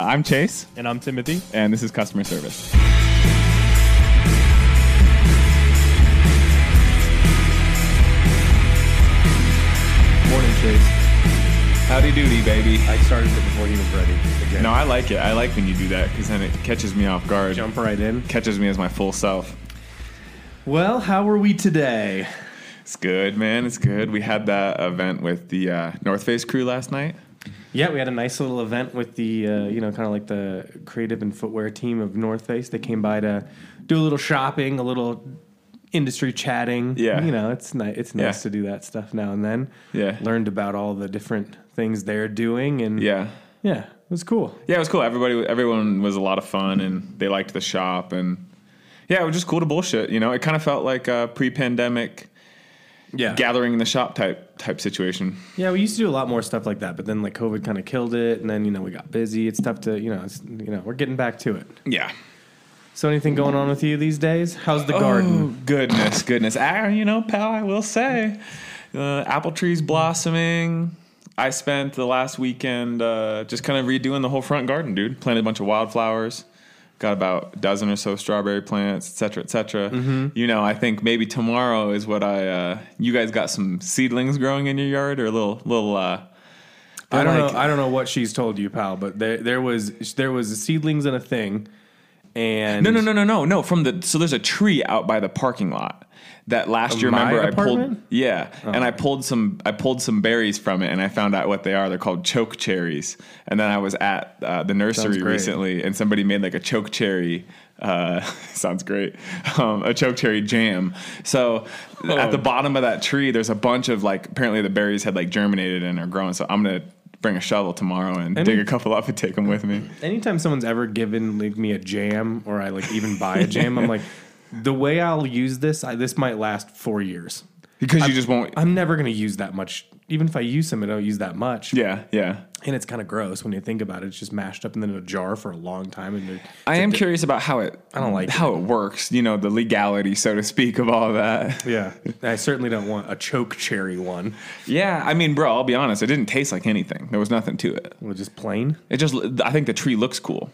I'm Chase, And I'm Timothy. and this is customer service. Morning, Chase. Howdy doody, baby. I started it before he was ready. Again. No, I like it. I like when you do that because then it catches me off guard. Jump right in. Catches me as my full self. Well, how are we today? It's good, man. It's good. We had that event with the uh, North Face crew last night. Yeah, we had a nice little event with the, uh, you know, kind of like the creative and footwear team of North Face. They came by to do a little shopping, a little industry chatting. Yeah. you know, it's nice. It's nice Yeah. to do that stuff now and then. Yeah. learned about all the different things they're doing, and Yeah. yeah, it was cool. Yeah, it was cool. Everybody, everyone was a lot of fun, and they liked the shop, and yeah, it was just cool to bullshit. You know, it kind of felt like a pre-pandemic Yeah, gathering in the shop type type situation. Yeah, we used to do a lot more stuff like that, but then like COVID kind of killed it, and then you know we got busy. It's tough to you know it's, you know we're getting back to it. Yeah. So anything going on with you these days? How's the garden? Oh, goodness, goodness. Ah, you know, pal, I will say, uh, apple trees blossoming. I spent the last weekend uh, just kind of redoing the whole front garden, dude. Planted a bunch of wildflowers. Got about a dozen or so strawberry plants, et cetera, et cetera. Mm-hmm. You know, I think maybe tomorrow is what I. Uh, you guys got some seedlings growing in your yard, or a little, little. Uh, I don't like- know. I don't know what she's told you, pal, but there there was there was seedlings and a thing, and No, no, no, no, no, no. From the so there's a tree out by the parking lot that last Of year. Remember, I pulled yeah, and I pulled some I pulled some berries from it, and I found out what they are. They're called choke cherries. And then I was at uh, the nursery recently, and somebody made like a choke cherry. Uh, sounds great. Um, a choke cherry jam. So at the bottom of that tree, there's a bunch of like apparently the berries had like germinated and are growing. So I'm gonna bring a shovel tomorrow and Any- dig a couple up and take them with me. Anytime someone's ever given like me a jam or I like even buy a jam, I'm like, the way I'll use this, I, this might last four years. Because you just won't. I'm never gonna use that much. Even if I use some, I don't use that much. Yeah, yeah. And it's kind of gross when you think about it. It's just mashed up and then in a jar for a long time. And I am curious about how it. I don't like how it. works. You know, the legality, so to speak, of all of that. yeah, I certainly don't want a choke cherry one. Yeah, I mean, bro, I'll be honest. It didn't taste like anything. There was nothing to it. Well, just plain. It just. I think the tree looks cool.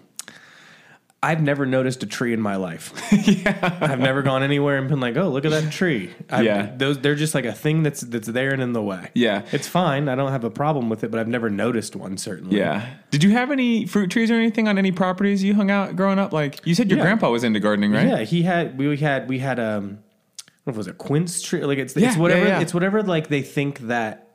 I've never noticed a tree in my life. yeah, I've never gone anywhere and been like, "Oh, look at that tree." I've, Yeah. those they're just like a thing that's that's there and in the way. Yeah. it's fine. I don't have a problem with it, but I've never noticed one. Certainly. Yeah. Did you have any fruit trees or anything on any properties you hung out growing up? Like you said, your Yeah. grandpa was into gardening, right? Yeah, he had we had we had um I don't know if it was a quince tree like it's Yeah, it's whatever yeah, yeah. it's whatever like they think that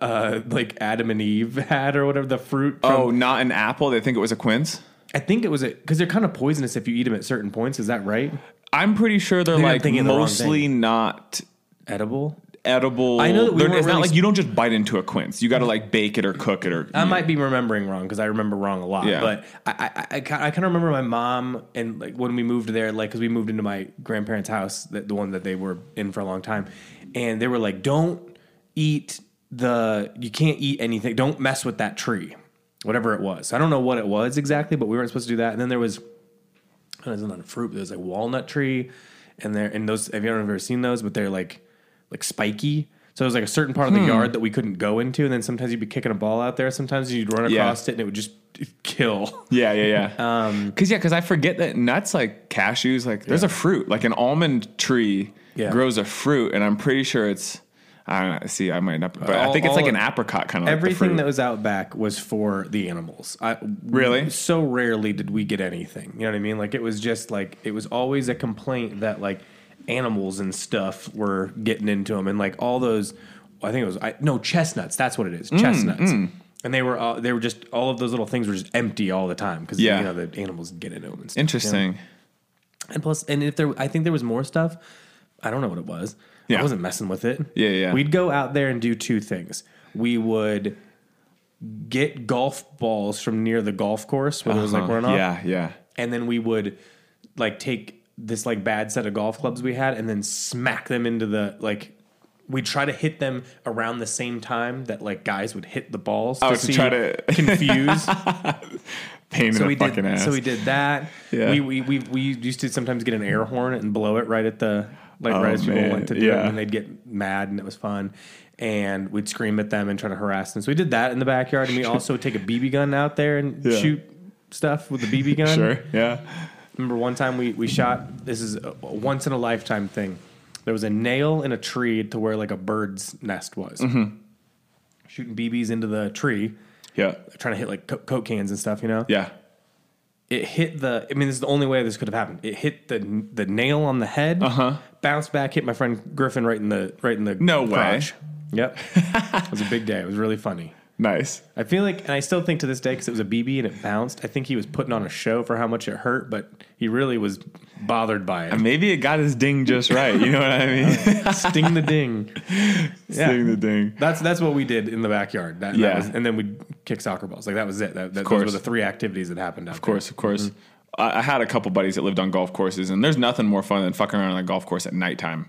uh like Adam and Eve had or whatever the fruit from, Oh, not an apple. They think it was a quince. I think it was a because they're kind of poisonous if you eat them at certain points is that right I'm pretty sure they're like thinking the wrong mostly not edible edible. I know that we They're- weren't it's not like you don't just bite into a quince. You got to like bake it or cook it or. I might be remembering wrong because I remember wrong a lot. Yeah. But I, I, I, kind of remember my mom and like when we moved there, like because we moved into my grandparents' house, that the one that they were in for a long time, and they were like, "Don't eat the, you can't eat anything. Don't mess with that tree, whatever it was. I don't know what it was exactly, but we weren't supposed to do that. And then there was, it's not a fruit. But there's a walnut tree, and there and those. Have you ever seen those? But they're like like spiky. So it was like a certain part of the Hmm. yard that we couldn't go into, and then sometimes you'd be kicking a ball out there. Sometimes you'd run Yeah. across it, and it would just kill. Yeah, yeah, yeah. Um, cause yeah, cause I forget that nuts like cashews, like there's a fruit, like an almond tree Yeah. grows a fruit, and I'm pretty sure it's. I don't know. See, I might not, but I think it's like an apricot kind of. Everything like that was out back was for the animals. I, Really? So rarely did we get anything. You know what I mean? Like it was just like it was always a complaint that like animals and stuff were getting into them, and like all those. I think it was I, no chestnuts. That's what it is. Mm, is. Chestnuts. And they were uh, they were just all of those little things were just empty all the time because Yeah. you know the animals get into them and stuff. Interesting. And plus, and if there, I think there was more stuff. I don't know what it was. Yeah. I wasn't messing with it. Yeah, yeah. We'd go out there and do two things. We would get golf balls from near the golf course where there was like Uh-huh. runoff, Yeah, yeah. and then we would like take this like bad set of golf clubs we had and then smack them into the like. We'd try to hit them around the same time that like guys would hit the balls. Oh, to see- try to- confuse. Pain in so the we fucking did. ass. So we did that. Yeah. We, we we we used to sometimes get an air horn and blow it right at the like Oh, right as people man. went to do it, and they'd get mad, and it was fun. And we'd scream at them and try to harass them. So we did that in the backyard, and we also take a BB gun out there and Yeah. shoot stuff with the BB gun. Sure. Yeah. Remember one time we we shot. This is a, once in a lifetime thing. There was a nail in a tree to where like a bird's nest was. Mm-hmm. Shooting BBs into the tree, Yeah. trying to hit like co- coke cans and stuff. You know. Yeah. It hit the. I mean, this is the only way this could have happened. It hit the the nail on the head. Uh Uh-huh. Bounced back, hit my friend Griffin right in the right in the No way. Yep. it was a big day. It was really funny. Nice. I feel like, and I still think to this day, because it was a BB and it bounced. I think he was putting on a show for how much it hurt, but he really was bothered by it. Maybe it got his ding just right. You know what I mean? Oh, sting the ding. Yeah. Sting the ding. That's that's what we did in the backyard. That, that Yeah. was, and then we'd kick soccer balls. Like that was it. That, that, those course. were the three activities that happened. Of course, of course. Mm-hmm. I, I had a couple buddies that lived on golf courses, and there's nothing more fun than fucking around on a golf course at nighttime.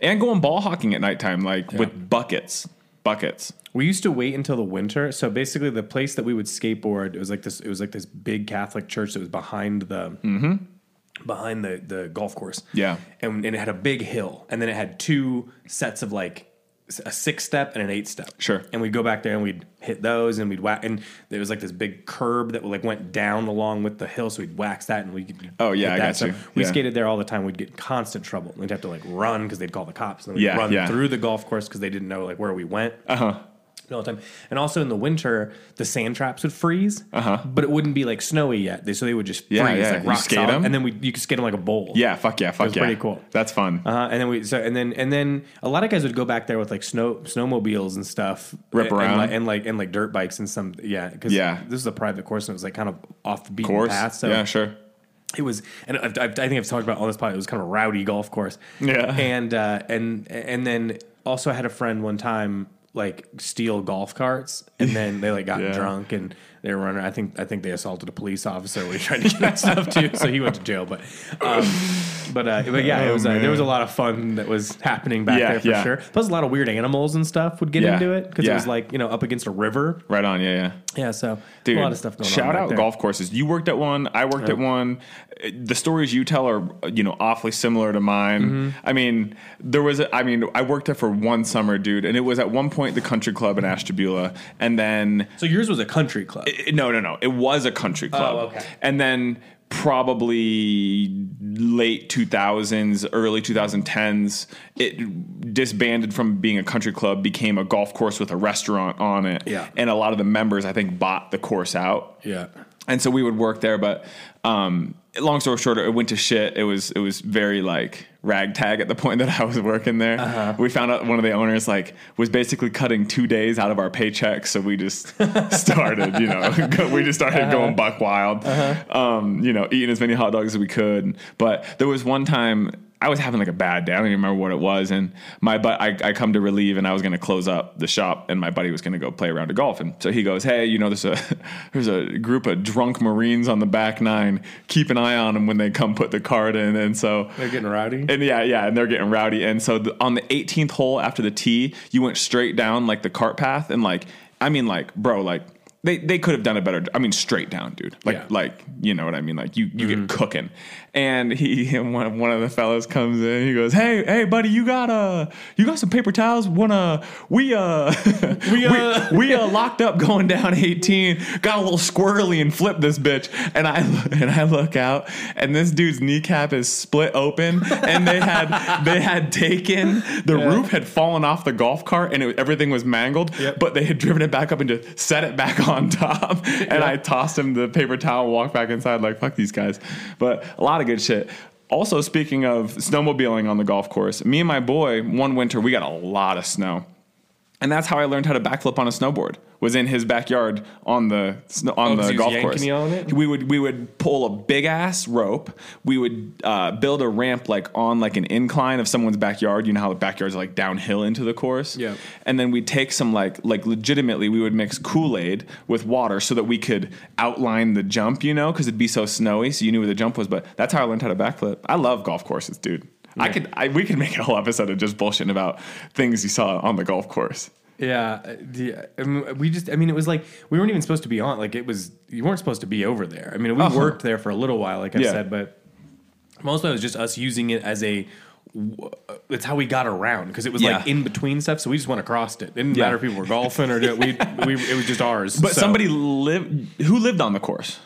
And going ball hocking at nighttime, like with buckets. Buckets. We used to wait until the winter. So basically, the place that we would skateboard, it was like this. It was like this big Catholic church that was behind the behind the the golf course. Mm-hmm. Yeah. and, and it had a big hill, and then it had two sets of like a six step and an eight step. Sure. And we'd go back there and we'd hit those, and we'd whack. And there was like this big curb that like went down along with the hill, so we'd wax that, and we could. Oh, yeah, I got So you. We Yeah. skated there all the time. We'd get constant trouble. We'd have to like run because they'd call the cops, and we'd Yeah, run yeah. through the golf course because they didn't know like where we went Uh huh. All the time. And also in the winter, the sand traps would freeze, Uh-huh. but it wouldn't be like snowy yet. They, so they would just freeze, Yeah, yeah. like You rock skate solid, 'em? and then we you could skate them like a bowl. Yeah, fuck yeah, fuck was yeah. pretty cool. That's fun. Uh-huh. And then we so and then and then a lot of guys would go back there with like snow snowmobiles and stuff, Rip and, around. and, like, and like and like dirt bikes and some yeah because Yeah. this is a private course and it was like kind of off the beaten course. path. So yeah, sure. it was, and I've, I've, I think I've talked about on this podcast. It was kind of a rowdy golf course. Yeah. and uh, and and then also I had a friend one time like steal golf carts, and then they like got Yeah. drunk and they were running. I think I think they assaulted a police officer when he tried to get that stuff too. So he went to jail. But um, but uh, but yeah, it Oh, was uh, there was a lot of fun that was happening back Yeah, there for yeah. sure. Plus a lot of weird animals and stuff would get Yeah. into it because it was like you know up against a river. Right on. Yeah, yeah. Yeah, so Dude, a lot of stuff going on. shout out golf courses. You worked at one. I worked at one. The stories you tell are you know awfully similar to mine. Mm-hmm. I mean, there was. A, I mean, I worked there for one summer, dude, and it was at one point the country club in Ashtabula, and then So yours was a country club. It- no, no, no, it was a country club. Oh, okay. And then probably late 2000s, early 2010s, it disbanded from being a country club, became a golf course with a restaurant on it. Yeah. And a lot of the members, I think, bought the course out. yeah. And so we would work there, but um, long story short, it went to shit. It was it was very like ragtag at the point that I was working there. Uh-huh. We found out one of the owners like was basically cutting two days out of our paycheck, so we just started, you know, we just started Uh-huh. going buck wild, um, you know, eating as many hot dogs as we could. But there was one time. I was having like a bad day. I don't even remember what it was. And my but I, I come to relieve and I was going to close up the shop and my buddy was going to go play around of golf. And so he goes, Hey, you know, there's a, there's a group of drunk Marines on the back nine. Keep an eye on them when they come put the card in. And so They're getting rowdy. and yeah, yeah, and they're getting rowdy. And so the, on the 18th hole after the tee, you went straight down like the cart path, and like, I mean, like, bro, like they they could have done a better. I mean, straight down, dude. Like, Yeah. like you know what I mean? Like you you get cooking. And he one one of the fellas comes in. He goes, "Hey, hey, buddy, you got uh you got some paper towels? Wanna we uh we uh we, uh locked up going down 18. Got a little squirrely and flipped this bitch. And I and I look out, and this dude's kneecap is split open, and they had they had taken the roof had fallen off the golf cart, and it, everything was mangled. Yep. But they had driven it back up and just set it back on top. And I tossed him the paper towel, and walked back inside like fuck these guys. But a lot of good shit. Also, speaking of snowmobiling on the golf course, me and my boy one winter we got a lot of snow. And that's how I learned how to backflip on a snowboard. Was in his backyard on the on Oh, the golf course. you on it? We would we would pull a big ass rope. We would uh, build a ramp like on like an incline of someone's backyard. You know how the backyards are like downhill into the course. Yeah. And then we'd take some like like legitimately we would mix Kool Aid with water so that we could outline the jump. You know because it'd be so snowy, so you knew where the jump was. But that's how I learned how to backflip. I love golf courses, dude. I could I, we could make a whole episode of just bullshitting about things you saw on the golf course. Yeah, uh, the, I mean, we just, I mean, it was like, we weren't even supposed to be on, like, it was, you weren't supposed to be over there. I mean, we Uh-huh. worked there for a little while, like I Yeah. said, but most of it was just us using it as a, it's how we got around because it was like in between stuff. So we just went across it. It didn't Yeah. matter if people were golfing or we, we, it was just ours. But So- somebody lived who lived on the course.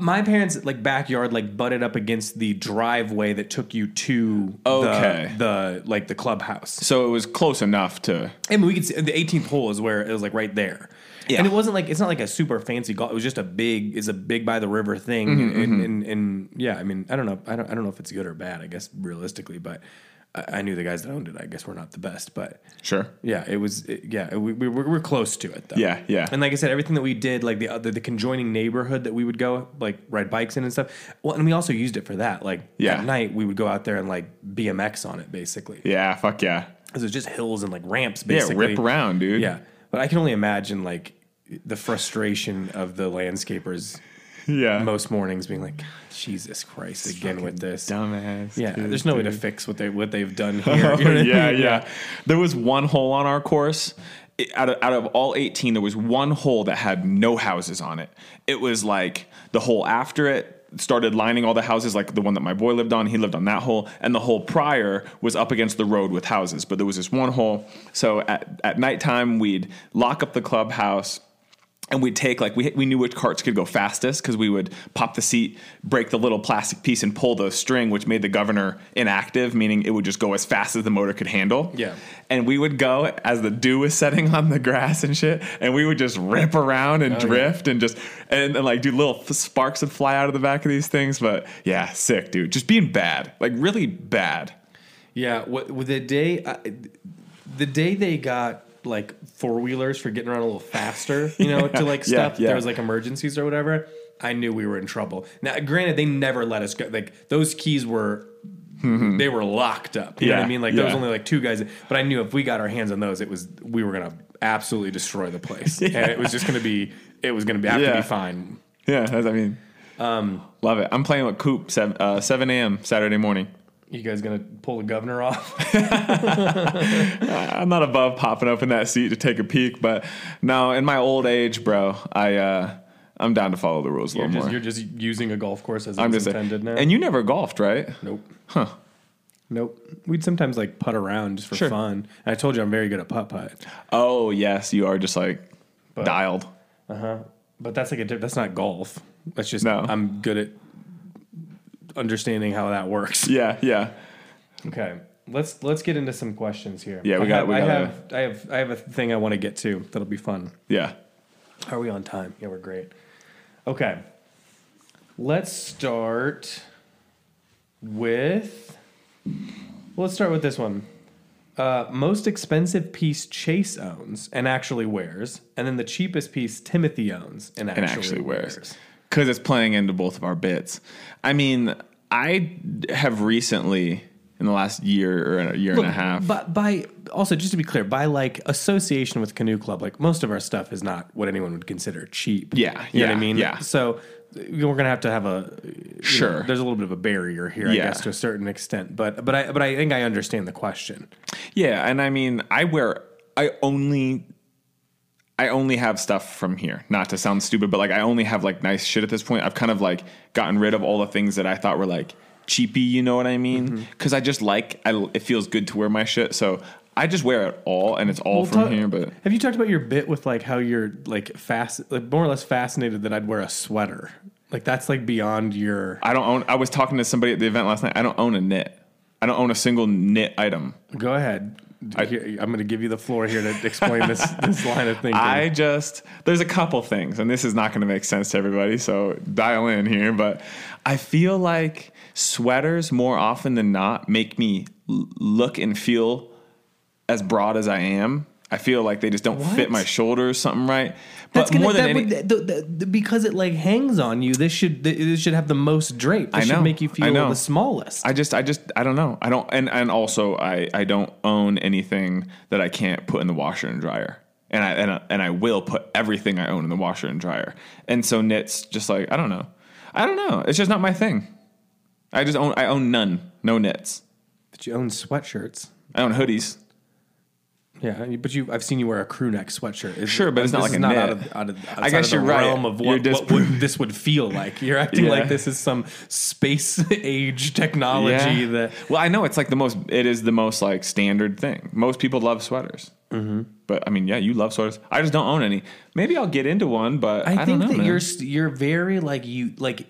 My parents like backyard like butted up against the driveway that took you to Okay. the, the like the clubhouse. So it was close enough to. I mean, we could see the 18th hole is where it was like right there. Yeah. And it wasn't like it's not like a super fancy golf. It was just a big, is a big by the river thing. Mm-hmm, and, and, and yeah, I mean, I don't know, I don't, I don't know if it's good or bad. I guess realistically, but I, I knew the guys that owned it. I guess we're not the best, but Sure. yeah, it was. It, yeah, we, we were, we're close to it though. Yeah, yeah. And like I said, everything that we did, like the other the conjoining neighborhood that we would go like ride bikes in and stuff. Well, and we also used it for that. Like Yeah. at night, we would go out there and like BMX on it basically. Yeah. Fuck yeah. Because it was just hills and like ramps Yeah. basically. Rip around, dude. Yeah, but I can only imagine like the frustration of the landscapers Yeah. most mornings being like, Jesus Christ, again with this. Dumbass. Yeah, dude, there's no way to fix what they what they've done oh, here. You know what yeah, yeah. There was one hole on our course. It- out of, out of all 18, there was one hole that had no houses on it. It was like the hole after it started lining all the houses, like the one that my boy lived on. He lived on that hole, and the hole prior was up against the road with houses. But there was this one hole. So at at nighttime, we'd lock up the clubhouse and we'd take like we we knew which carts could go fastest because we would pop the seat, break the little plastic piece, and pull the string, which made the governor inactive, meaning it would just go as fast as the motor could handle. Yeah. And we would go as the dew was setting on the grass and shit, and we would just rip around and Oh, yeah. drift and just and, and like do little f- sparks would fly out of the back of these things. But yeah, sick, dude. Just being bad, like really bad. Yeah, what with the day, uh, the day they got like four wheelers for getting around a little faster, you know, to like stuff. yeah. There was like emergencies or whatever. I knew we were in trouble. Now, granted, they never let us go. Like those keys were. They were locked up. You know what I Mm-hmm. Yeah, mean? Like there was only like two guys, but I knew if we got our hands on those, it was we were gonna absolutely destroy the place, and it was just gonna be it was gonna be have to Yeah. be fine. Yeah, that's, I mean, um, love it. I'm playing with Coop seven, uh, 7 a.m. Saturday morning. You guys gonna pull the governor off? I'm not above popping up in that seat to take a peek, but no, in my old age, bro, I uh, I'm down to follow the rules a You're little just, more. you're just using a golf course as I'm it's just intended now. and you never golfed, right? Nope. Huh? Nope. We'd sometimes like putt around just for Sure. fun. And I told you I'm very good at putt putt. Oh yes, you are just like dialed. Uh huh. But that's like a that's not golf. That's just No. I'm good at understanding how that works. Yeah, yeah. Okay. Let's let's get into some questions here. Yeah, we I got- have, we I gotta- have I have I have a thing I want to get to that'll be fun. Yeah. Are we on time? Yeah, we're great. Okay. Let's start with. well, Let's start with this one. Uh, most expensive piece Chase owns and actually wears, and then the cheapest piece Timothy owns and actually, and actually wears. wears because it's playing into both of our bits. I mean, I have recently in the last year or a year and a half. But by also, just to be clear, by like association with Canoe Club, like most of our stuff is not what anyone would consider cheap. Yeah, you know what yeah, I mean. yeah. So we're gonna have to have a you know, Sure. there's a little bit of a barrier here, I guess, to a certain extent. But but I but I think I understand the question. Yeah, and I mean, I wear I only I only have stuff from here. Not to sound stupid, but like I only have like nice shit at this point. I've kind of like gotten rid of all the things that I thought were like cheapy, you know what I mean? Mm-hmm. Cuz I just like I, it feels good to wear my shit. So I just wear it all and it's all Well, from talk- here, but have you talked about your bit with like how you're like fast, like more or less fascinated that I'd wear a sweater? Like that's like beyond your. I don't own I was talking to somebody at the event last night. I don't own a knit. I don't own a single knit item. Go ahead. Here- I'm going to give you the floor here to explain this this line of thinking. I just there's a couple things, and this is not going to make sense to everybody, so dial in here. But I feel like sweaters more often than not make me look and feel as broad as I am. I feel like they just don't What? fit my shoulders, something right. But That's gonna, more than that any, would, the, the, the- because it like hangs on you. This should this should have the most drape. This I know, should make you feel know. the smallest. I just, I just, I don't know. I don't, and and also, I I don't own anything that I can't put in the washer and dryer. And I and I, and I will put everything I own in the washer and dryer. And so knits, just like I don't know, I don't know. It's just not my thing. I just own, I own none, no knits. but you own sweatshirts. I own hoodies. Yeah, but you I've seen you wear a crew neck sweatshirt. Is- Sure, but it's not like a not knit. out of, out of I guess of you're the right. realm of what, what would, this would feel like. You're acting Yeah. like this is some space age technology that Well, I know it's like the most. It is the most like standard thing. Most people love sweaters. Mm-hmm. But I mean, yeah, you love sweaters. I just don't own any. Maybe I'll get into one, but I, I, don't think know. that you're you're very like you like.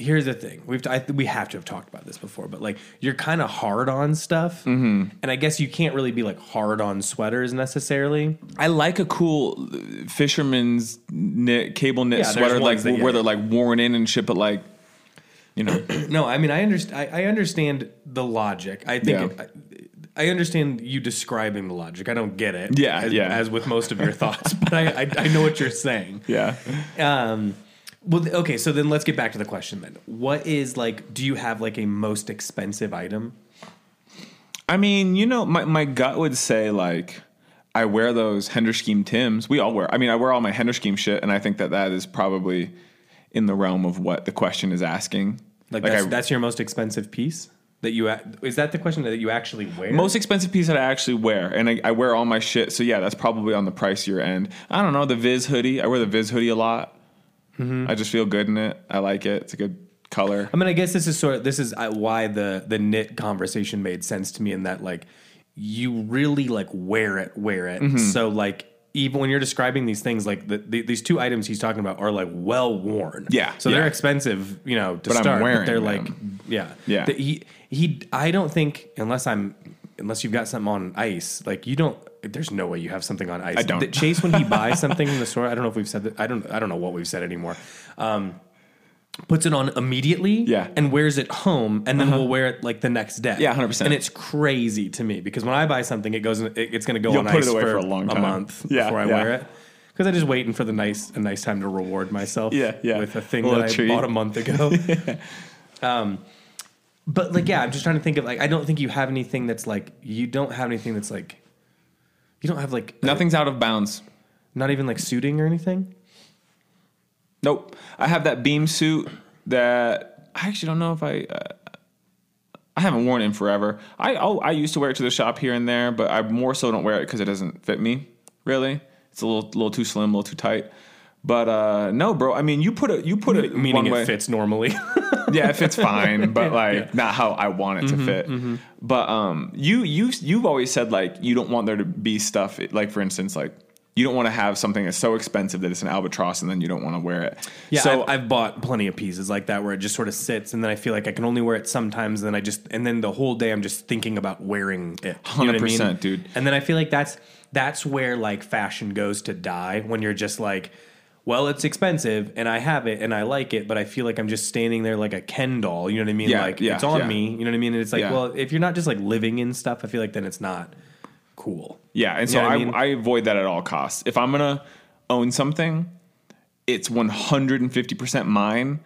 Here's the thing: we've I, we have to have talked about this before, but like you're kind of hard on stuff, mm-hmm. and I guess you can't really be like hard on sweaters necessarily. I like a cool fisherman's knit cable knit Yeah, sweater, like that- where they're like worn in and shit, but like, you know, No, I mean I understand. I, I understand the logic. I think Yeah. I, I understand you describing the logic. I don't get it. Yeah, as, yeah. As with most of your thoughts, but I, I I know what you're saying. yeah. Um, well, okay. So then let's get back to the question. Then, what is like? Do you have like a most expensive item? I mean, you know, my, my gut would say like I wear those Hender Scheme Tims. We all wear. I mean, I wear all my Hender Scheme shit, and I think that that is probably in the realm of what the question is asking. Like, that's, I, that's your most expensive piece that you is that the question that you actually wear? most expensive piece that I actually wear, and I, I wear all my shit. So yeah, that's probably on the pricier end. I don't know the Viz hoodie. I wear the Viz hoodie a lot. I just feel good in it. I like it. It's a good color. I mean, I guess this is sort of this is uh, why the the knit conversation made sense to me in that like you really like wear it, wear it. Mm-hmm. So like even when you're describing these things, like the, the, these two items he's talking about are like well worn. Yeah, So yeah. they're expensive, you know, to But I'm start. wearing but they're like, them. yeah, Yeah. The- he he. I don't think unless I'm unless you've got something on ice, like you don't. There's no way you have something on ice. I don't. Chase when he buys something in the store, I don't know if we've said that. I don't. I don't know what we've said anymore. Um, puts it on immediately, Yeah. Uh-huh. and wears it home, and then we'll wear it like the next day. Yeah, 100%. And it's crazy to me because when I buy something, it goes. It, it's going to go You'll on put ice it away for, for a long time. month Yeah, before I yeah. wear it. Because I'm just waiting for the nice a nice time to reward myself. Yeah, yeah. With a thing A that I treat. bought a month ago. um, but like, yeah, I'm just trying to think of like I don't think you have anything that's like you don't have anything that's like you don't have like Nothing's out of bounds. not even like suiting or anything. Nope. I have that beam suit that I actually don't know if I. Uh, I haven't worn it in forever. I oh, I used to wear it to the shop here and there, but I more so don't wear it because it doesn't fit me. Really, it's a little little too slim, a little too tight. But uh, no, bro. I mean, you put it you put it Meaning it way. fits normally. yeah, it fits fine, but like not how I want it to fit. But um, you you you've always said like you don't want there to be stuff like for instance like you don't want to have something that's so expensive that it's an albatross and then you don't want to wear it. Yeah, so I've, I've bought plenty of pieces like that where it just sort of sits, and then I feel like I can only wear it sometimes. And then I just, and then the whole day I'm just thinking about wearing it. You know what I mean? 100%, dude. And then I feel like that's that's where like fashion goes to die when you're just like, well, it's expensive, and I have it, and I like it, but I feel like I'm just standing there like a Ken doll. You know what I mean? Yeah, like yeah, it's on yeah. me. You know what I mean? And it's like, well, if you're not just like living in stuff, I feel like then it's not cool. Yeah, and You so know I, I mean? I avoid that at all costs. If I'm gonna own something, it's 150% mine.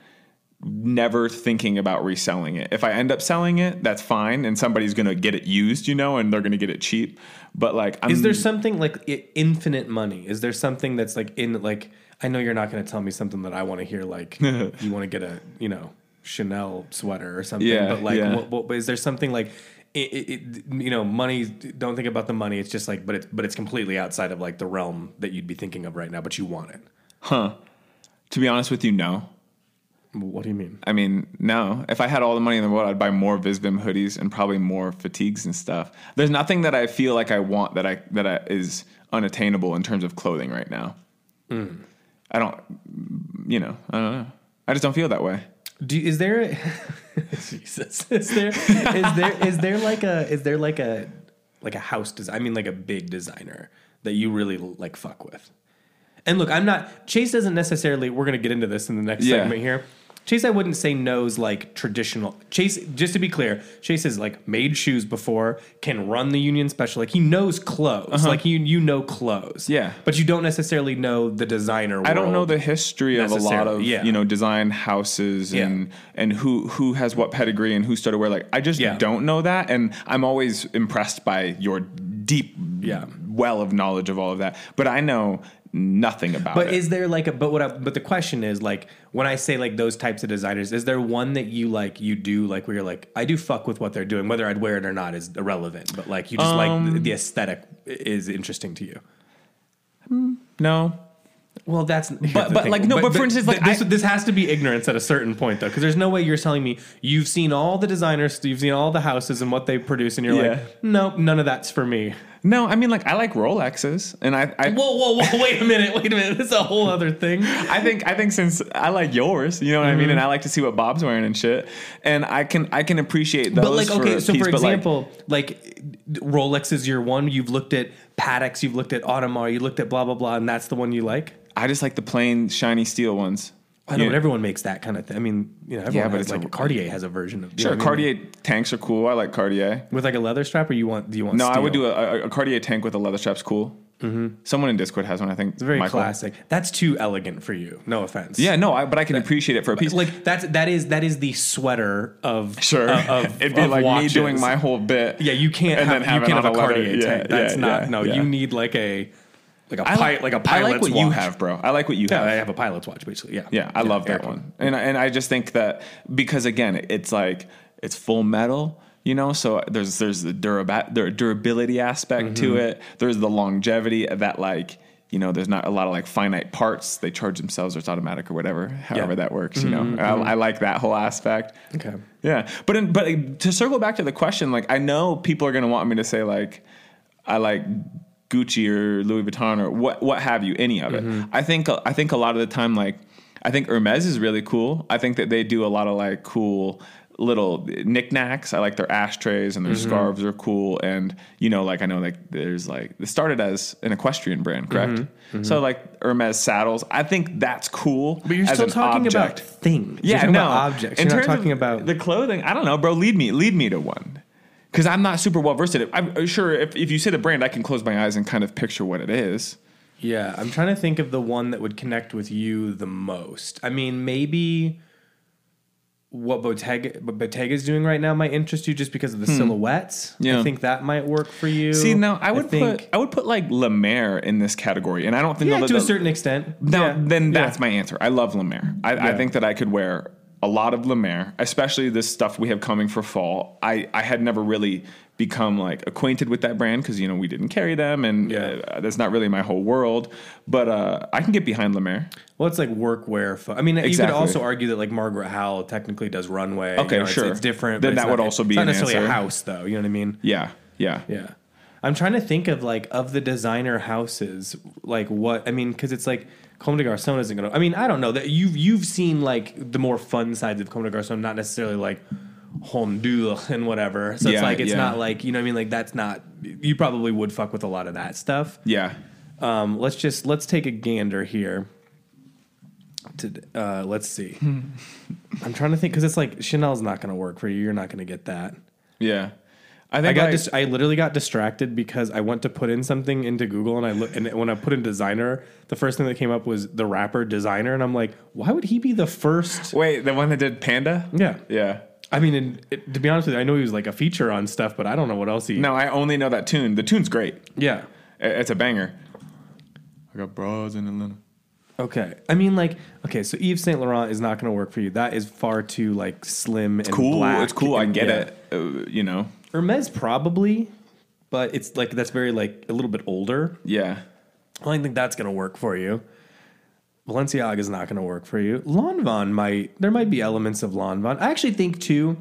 Never thinking about reselling it. If I end up selling it, that's fine, and somebody's gonna get it used, you know, and they're gonna get it cheap. But like, I'm, Is there something like infinite money? Is there something that's like in like? I know you're not going to tell me something that I want to hear. Like you want to get a you know Chanel sweater or something. Yeah, but like, yeah. what, what, but is there something like? It, it, it- you know, money. Don't think about the money. It's just like, but it's but it's completely outside of like the realm that you'd be thinking of right now. But you want it. Huh? To be honest with you, no. What do you mean? I mean, no. If I had all the money in the world, I'd buy more Visvim hoodies and probably more fatigues and stuff. There's nothing that I feel like I want that I that I, is unattainable in terms of clothing right now. Don't, you know, I don't know. I just don't feel that way. Do is there? Jesus, is there is there is there like a is there like a like a house design? I mean, like a big designer that you really like fuck with. And look, I'm not Chase doesn't necessarily. We're gonna get into this in the next Yeah. segment here. Chase, I wouldn't say knows like traditional. Chase, just to be clear, Chase has like made shoes before, can run the Union Special. Like he knows clothes. Like you, you know clothes. Uh-huh. Yeah. but you don't necessarily know the designer. I don't know the history of a lot of yeah. you know design houses Yeah. and and who who has what pedigree and who started where. Like I just Yeah. don't know that, and I'm always impressed by your deep Yeah. well of knowledge of all of that. But I know nothing about But is there like a but what I, but the question is like when I say like those types of designers, is there one that you like you do like where you're like I do fuck with what they're doing, whether I'd wear it or not is irrelevant, but like you just like Um, the, the aesthetic is interesting to you. no, Well, that's But- but, thing. like, no, but for instance, like, this, I- this has to be ignorance at a certain point though, because there's no way you're telling me you've seen all the designers, you've seen all the houses and what they produce, and you're Yeah. like, nope, none of that's for me. No, I mean like I like Rolexes, and I I, Whoa, whoa, whoa! Wait a minute! Wait a minute! This is a whole other thing. I think I think since I like yours, you know what I Mm-hmm. mean, and I like to see what Bob's wearing and shit, and I can I can appreciate those. But like, okay, so piece, for but, like, example, like, Rolex is your one. You've looked at Patek, you've looked at Audemars, you looked at blah blah blah, and that's the one you like. I just like the plain shiny steel ones. I know, Yeah. but everyone makes that kind of thing. I mean, you know, everyone but has, it's like a- Cartier has a version of Sure, I mean? Cartier tanks are cool. I like Cartier. with like a leather strap, or you want? Do you want? No, I would do a, a, Cartier tank with a leather strap's cool. Mm-hmm. Someone in Discord has one, I think. It's very Michael. classic. That's too elegant for you. No offense. Yeah, no, I, but I can appreciate it for a piece. like that's that is that is the sweater of Sure, uh, of, it'd be of like watches. me doing my whole bit. Yeah, you can't and have, then have you can't have a a leather- Cartier yeah, tank. That's yeah, not yeah, no. yeah. You need like a like a I pilot like a I pilot's like what you watch. have, bro. I like what you Yeah, have. I have a pilot's watch basically. Yeah, Yeah, I love that airplane. one, and I- and I just think that because again, it's like it's full metal, you know. So there's there's the durab- durability aspect to Mm-hmm. it. There's the longevity of that like you know. There's not a lot of like finite parts. They charge themselves, or it's automatic, or whatever. However Yeah. Mm-hmm, that works, you know. I, I like that whole aspect. Okay. Yeah, but in, but to circle back to the question, like I know people are gonna want me to say like I like Gucci or Louis Vuitton or what what have you, any of it. Mm-hmm. I think I think a lot of the time like I think Hermes is really cool. I think that they do a lot of like cool little knickknacks. I like their ashtrays and their Mm-hmm. scarves are cool. And you know, like I know like there's like it started as an equestrian brand, correct? So like Hermes saddles, I think that's cool. Mm-hmm. But you're still talking about object. things. You're Yeah, talking no. about objects. In You're not terms of talking about the clothing. I don't know, bro. Lead me, lead me to one, because I'm not super well versed in it. I'm uh, sure if, if you say the brand, I can close my eyes and kind of picture what it is. Yeah, I'm trying to think of the one that would connect with you the most. I mean, maybe what Bottega what Bottega's doing right now might interest you just because of the silhouettes. Hmm. Yeah. I think that might work for you. See, now I would think, put I would put like Lemaire in this category, and I don't think yeah, to a certain extent. No, yeah. then Yeah. that's my answer. I love Lemaire. I, I think that I could wear a lot of Mer, especially this stuff we have coming for fall. I, I had never really become like acquainted with that brand because you know we didn't carry them, and Yeah. uh, that's not really my whole world. But uh, I can get behind Mer. Well, it's like workwear. Fo- I mean, you could also argue that like Margaret Howell technically does runway. Okay, you know, sure. It's, different. Then but it's that not- would also it's be not an necessarily answer. a house, though. You know what I mean? Yeah, yeah, Yeah. I'm trying to think of like of the designer houses, like what I mean, because it's like Comme des Garçons isn't gonna. I mean, I don't know that you've you've seen like the more fun sides of Comme des Garçons, not necessarily like Hondur and whatever. So it's like it's yeah. not like you know what I mean. Like that's not. You probably would fuck with a lot of that stuff. yeah. Um, let's just let's take a gander here. To uh, let's see. I'm trying to think because it's like Chanel's not going to work for you. You're not going to get that. Yeah. I I got like, dis- I literally got distracted because I went to put in something into Google and I look and when I put in designer, the first thing that came up was the rapper Desiigner and I'm like, why would he be the first? wait, the one that did Panda? Yeah, Yeah. I mean, and it, to be honest with you, I know he was like a feature on stuff, but I don't know what else he. No, I only know that tune. The tune's great. Yeah. It's a banger. I got bras in Atlanta. Okay. I mean, like, okay, so Yves Saint Laurent is not going to work for you. That is far too like slim and Cool. black. It's cool. I get yeah. it. Uh, you know. Hermes probably, but it's like that's very like a little bit older. Yeah. I don't think that's going to work for you. Balenciaga is not going to work for you. Lanvin might. There might be elements of Lanvin. I actually think too.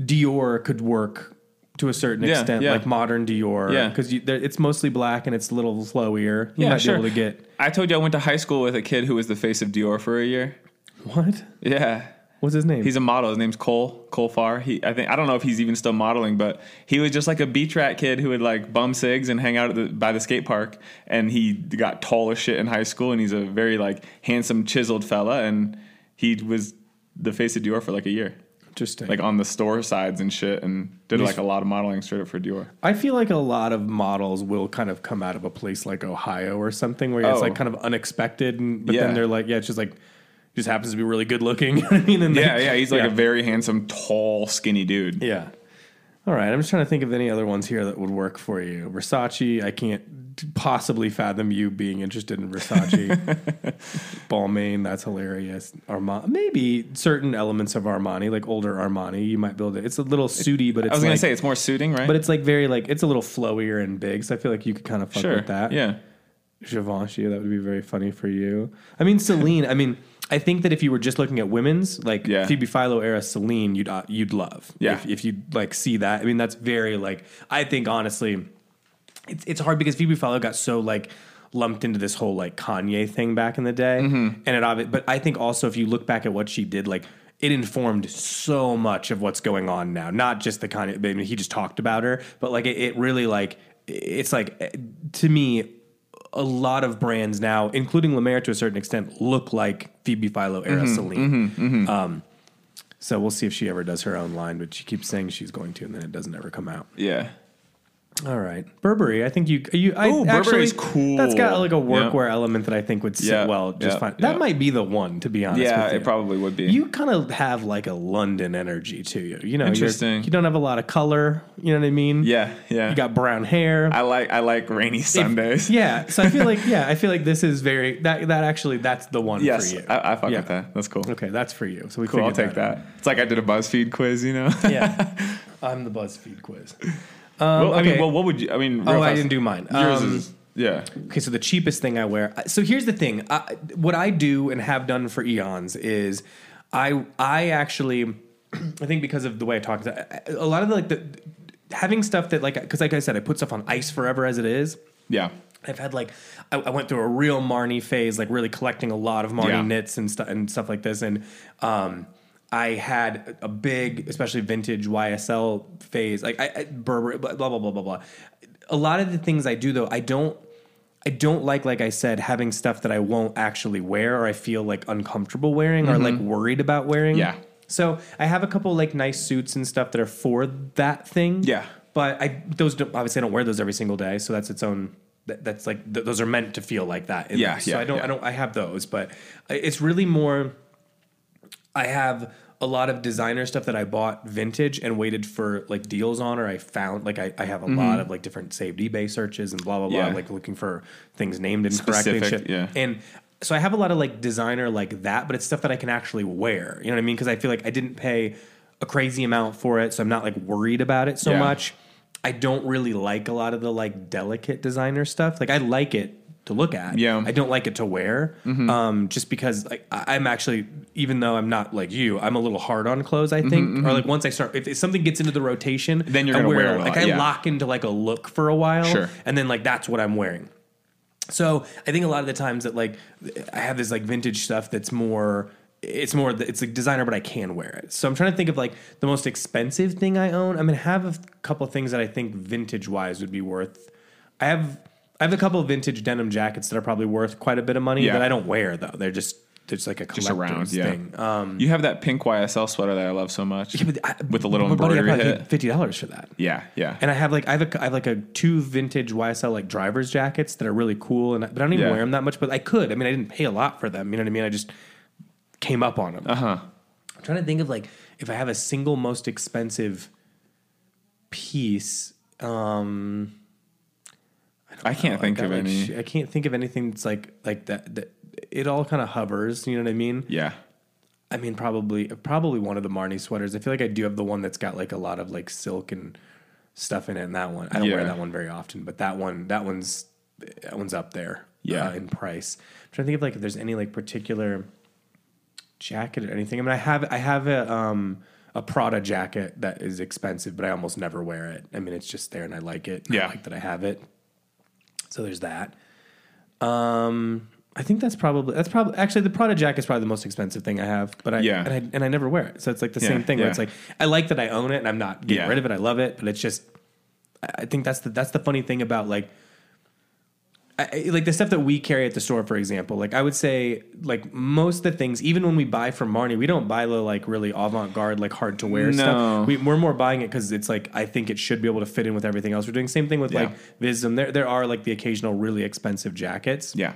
Dior could work to a certain Yeah, extent, yeah. like modern Dior. Yeah. because it's mostly black and it's a little flowier. You Yeah, might sure. be able to get I told you I went to high school with a kid who was the face of Dior for a year. what? Yeah. What's his name? He's a model. His name's Cole Cole Farr. He, I think, I don't know if he's even still modeling, but he was just like a beach rat kid who would like bum cigs and hang out at the, by the skate park. And he got tall as shit in high school, and he's a very like handsome, chiseled fella. And he was the face of Dior for like a year, interesting. like on the store sides and shit, and did like a lot of modeling straight up for Dior. I feel like a lot of models will kind of come out of a place like Ohio or something where it's Oh. like kind of unexpected, and, but Yeah. then they're like, yeah, it's just like just happens to be really good looking. You know what I mean, and they- Yeah, yeah, he's like yeah. a very handsome, tall, skinny dude. Yeah. All right. I'm just trying to think of any other ones here that would work for you. Versace, I can't possibly fathom you being interested in Versace. Balmain, that's hilarious. Armani, maybe certain elements of Armani, like older Armani, you might build it. It's a little suity, but it's I was gonna like, say it's more suiting, right? but it's like very like it's a little flowier and big. So I feel like you could kind of fuck sure. with that. Yeah. Givenchy, that would be very funny for you. I mean, Celine. I mean, I think that if you were just looking at women's, like Yeah. Phoebe Philo era Celine, you'd uh, you'd love. Yeah. If, if you like see that, I mean, that's very like. I think honestly, it's it's hard because Phoebe Philo got so like lumped into this whole like Kanye thing back in the day, Mm-hmm. and it obvi- but I think also if you look back at what she did, like it informed so much of what's going on now. Not just the Kanye, I mean, he just talked about her, but like it, it really like it's like eh, to me. A lot of brands now, including Mer to a certain extent, look like Phoebe Philo era Mm-hmm, Celine. Um, so we'll see if she ever does her own line, but she keeps saying she's going to, and then it doesn't ever come out. Yeah. All right, Burberry. I think you you. Actually Burberry's cool. That's got like a Yeah. workwear element that I think would sit Yeah, well just yeah, fine. That yeah. might be the one, to be honest. Yeah, with you. it probably would be. You kind of have like a London energy to you. You know, Interesting. You don't have a lot of color. You know what I mean? yeah, yeah. You got brown hair. I like I like rainy Sundays. yeah. So I feel like yeah, I feel like this is very that that actually that's the one Yes, for you. I, I fuck Yeah. with that. That's cool. Okay, that's for you. So we Cool, I'll take that. It's like I did a BuzzFeed quiz, you know. Yeah, I'm the BuzzFeed quiz. Well, I okay. mean, well, what would you? I mean, Oh, I didn't do mine. Yours Um, is yeah. Okay, so the cheapest thing I wear. So here's the thing. I, what I do and have done for eons is, I I actually, I think because of the way I talk, a lot of the, like the having stuff that like because like I said, I put stuff on ice forever as it is. Yeah. I've had like I, I went through a real Marni phase, like really collecting a lot of Marni Yeah. knits and stuff and stuff like this, and um, I had a big, especially vintage YSL phase, like I, I Burberry, blah blah blah blah blah. A lot of the things I do though, I don't. I don't like, like I said, having stuff that I won't actually wear or I feel like uncomfortable wearing or like mm-hmm. worried about wearing. Yeah. So I have a couple like nice suits and stuff that are for that thing. Yeah. But I those don't, obviously I don't wear those every single day, so that's its own. That, that's like th- those are meant to feel like that. Yeah. So yeah, I don't. yeah. I don't. I have those, but it's really more. I have a lot of designer stuff that I bought vintage and waited for like deals on, or I found like I, I have a lot of like different saved eBay searches and blah blah blah, Mm-hmm. Yeah. like looking for things named incorrectly and Specific, shit. yeah. And so I have a lot of like designer like that, but it's stuff that I can actually wear. You know what I mean? Because I feel like I didn't pay a crazy amount for it, so I'm not like worried about it so Yeah. much. I don't really like a lot of the like delicate designer stuff. Like I like it to look at. Yeah. Mm-hmm. I don't like it to wear. Um, just because like I- I'm actually, even though I'm not like you, I'm a little hard on clothes. I think, or like once I start, if, if something gets into the rotation, Mm-hmm, Then you're gonna wear it a Like I yeah. lock into like a look for a while, Sure. and then like that's what I'm wearing. So I think a lot of the times that like I have this like vintage stuff that's more. It's more. It's like designer, but I can wear it. So I'm trying to think of like the most expensive thing I own. I'm gonna have a couple things that I think vintage wise would be worth. I have I have a couple of vintage denim jackets that are probably worth quite a bit of money Yeah. that I don't wear though. They're just they're just like a Just collector's around, yeah. thing. Um, you have that pink YSL sweater that I love so much. yeah, but I- with a little my buddy, I embroidery probably hit. paid fifty dollars for that. Yeah, yeah. And I have like I have a I have like a two vintage YSL like driver's jackets that are really cool, and I- but I don't even Yeah. wear them that much. But I could. I mean, I didn't pay a lot for them. You know what I mean? I just came up on them. uh huh. I'm trying to think of like if I have a single most expensive piece. Um, I can't I think of any. I can't think of anything that's like like that. That it all kind of hovers. You know what I mean? yeah. I mean, probably probably one of the Marni sweaters. I feel like I do have the one that's got like a lot of like silk and stuff in it. And that one, I don't wear that one very often, but that one, that one's that one's up there. Yeah. uh, in price. I'm trying to think of like if there's any like particular jacket or anything. I mean, I have I have a um a Prada jacket that is expensive, but I almost never wear it. I mean, it's just there and I like it. and I Yeah. like that I have it. So there's that. Um, I think that's probably that's probably actually the Prada jacket is probably the most expensive thing I have, but I Yeah. and I and I never wear it. So it's like the Yeah, same thing where it's like I like that I own it and I'm not getting Yeah. rid of it. I love it, but it's just I think that's the that's the funny thing about like I, like the stuff that we carry at the store, for example. Like I would say, like most of the things, even when we buy from Marni, we don't buy the like really avant garde, like hard to wear No. stuff. We, we're more buying it because it's like I think it should be able to fit in with everything else we're doing. Same thing with Yeah. like Visvim. There there are like the occasional really expensive jackets. Yeah.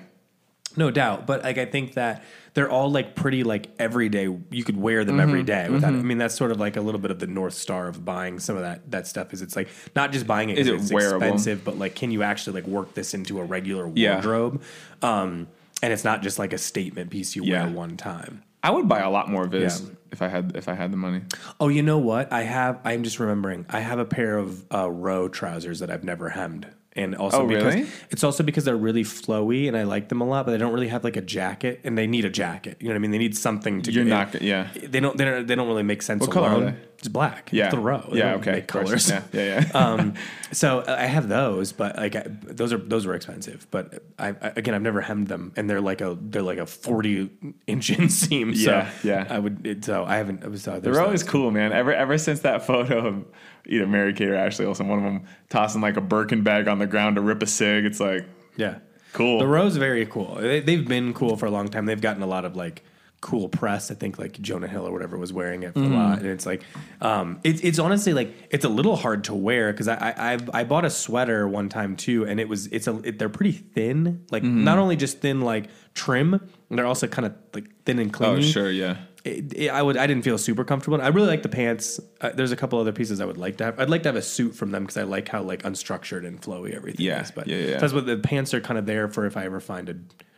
No doubt, but like I think that they're all like pretty like everyday. You could wear them every day. Without, I mean, that's sort of like a little bit of the north star of buying some of that that stuff. Is it's like not just buying it Is because it it's wearable? expensive, but like can you actually like work this into a regular Yeah. wardrobe? Um, and it's not just like a statement piece you Yeah. wear one time. I would buy a lot more Viz Yeah. if I had if I had the money. Oh, you know what? I have. I'm just remembering. I have a pair of uh, row trousers that I've never hemmed, and also Oh, because really? it's also because they're really flowy, and I like them a lot. But they don't really have like a jacket, and they need a jacket. You know what I mean? They need something to. You're get- not. Yeah. They don't. They don't. They don't really make sense What color are alone. they? It's black. Yeah. The row. They Yeah. Okay. Colors. Yeah. Yeah. yeah. um, so I have those, but like I, those are those were expensive. But I, I again, I've never hemmed them, and they're like a they're like a forty inch inseam. So Yeah, yeah. I would. It, so I haven't. I was. Uh, They're always cool, man. Ever ever since that photo of either Mary Kate or Ashley Olsen, one of them tossing like a Birkin bag on the ground to rip a cig. It's like Yeah. Cool. The row's very cool. They, they've been cool for a long time. They've gotten a lot of like cool press. I think like Jonah Hill or whatever was wearing it for Mm-hmm. a lot, and it's like, um, it's it's honestly like it's a little hard to wear because I I I've, I bought a sweater one time too, and it was it's a it, they're pretty thin. Like Mm-hmm. not only just thin like trim, they're also kind of like thin and clean. oh sure, yeah. It, it- I would. I didn't feel super comfortable. I really like the pants. Uh, there's a couple other pieces I would like to have. I'd like to have a suit from them because I like how like unstructured and flowy everything Yeah, is. But yeah, yeah. that's what the pants are kind of there for. If I ever find a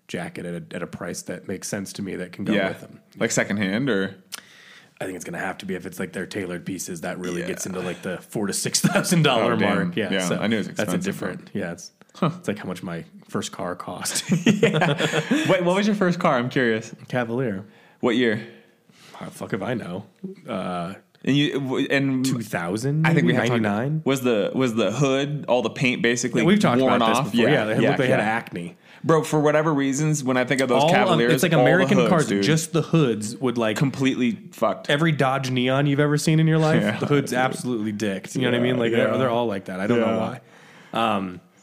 jacket at a, at a price that makes sense to me, that can go Yeah. with them. Like secondhand or I think it's gonna have to be if it's like their tailored pieces. That really Yeah. gits into like the four to six thousand dollar Oh, damn. mark. Yeah, Yeah, so I knew it that's a different. Yeah, it's it's like how much my first car cost. Wait, what was your first car? I'm curious. Cavalier. What year? How the fuck if I know? Uh, And you and two thousand. I think we have ninety. Was the was the hood all the paint basically We've talked worn about off? this before. Yeah, they, looked like they had acne. Bro, for whatever reasons, when I think of those All, um, Cavaliers, it's like American hoods, cars. dude, Just the hoods would like completely fucked. every Dodge Neon you've ever seen in your life. Yeah. The hood's absolutely dicked. You know what I mean? Like yeah. they're, they're all like that. I don't know Yeah. why.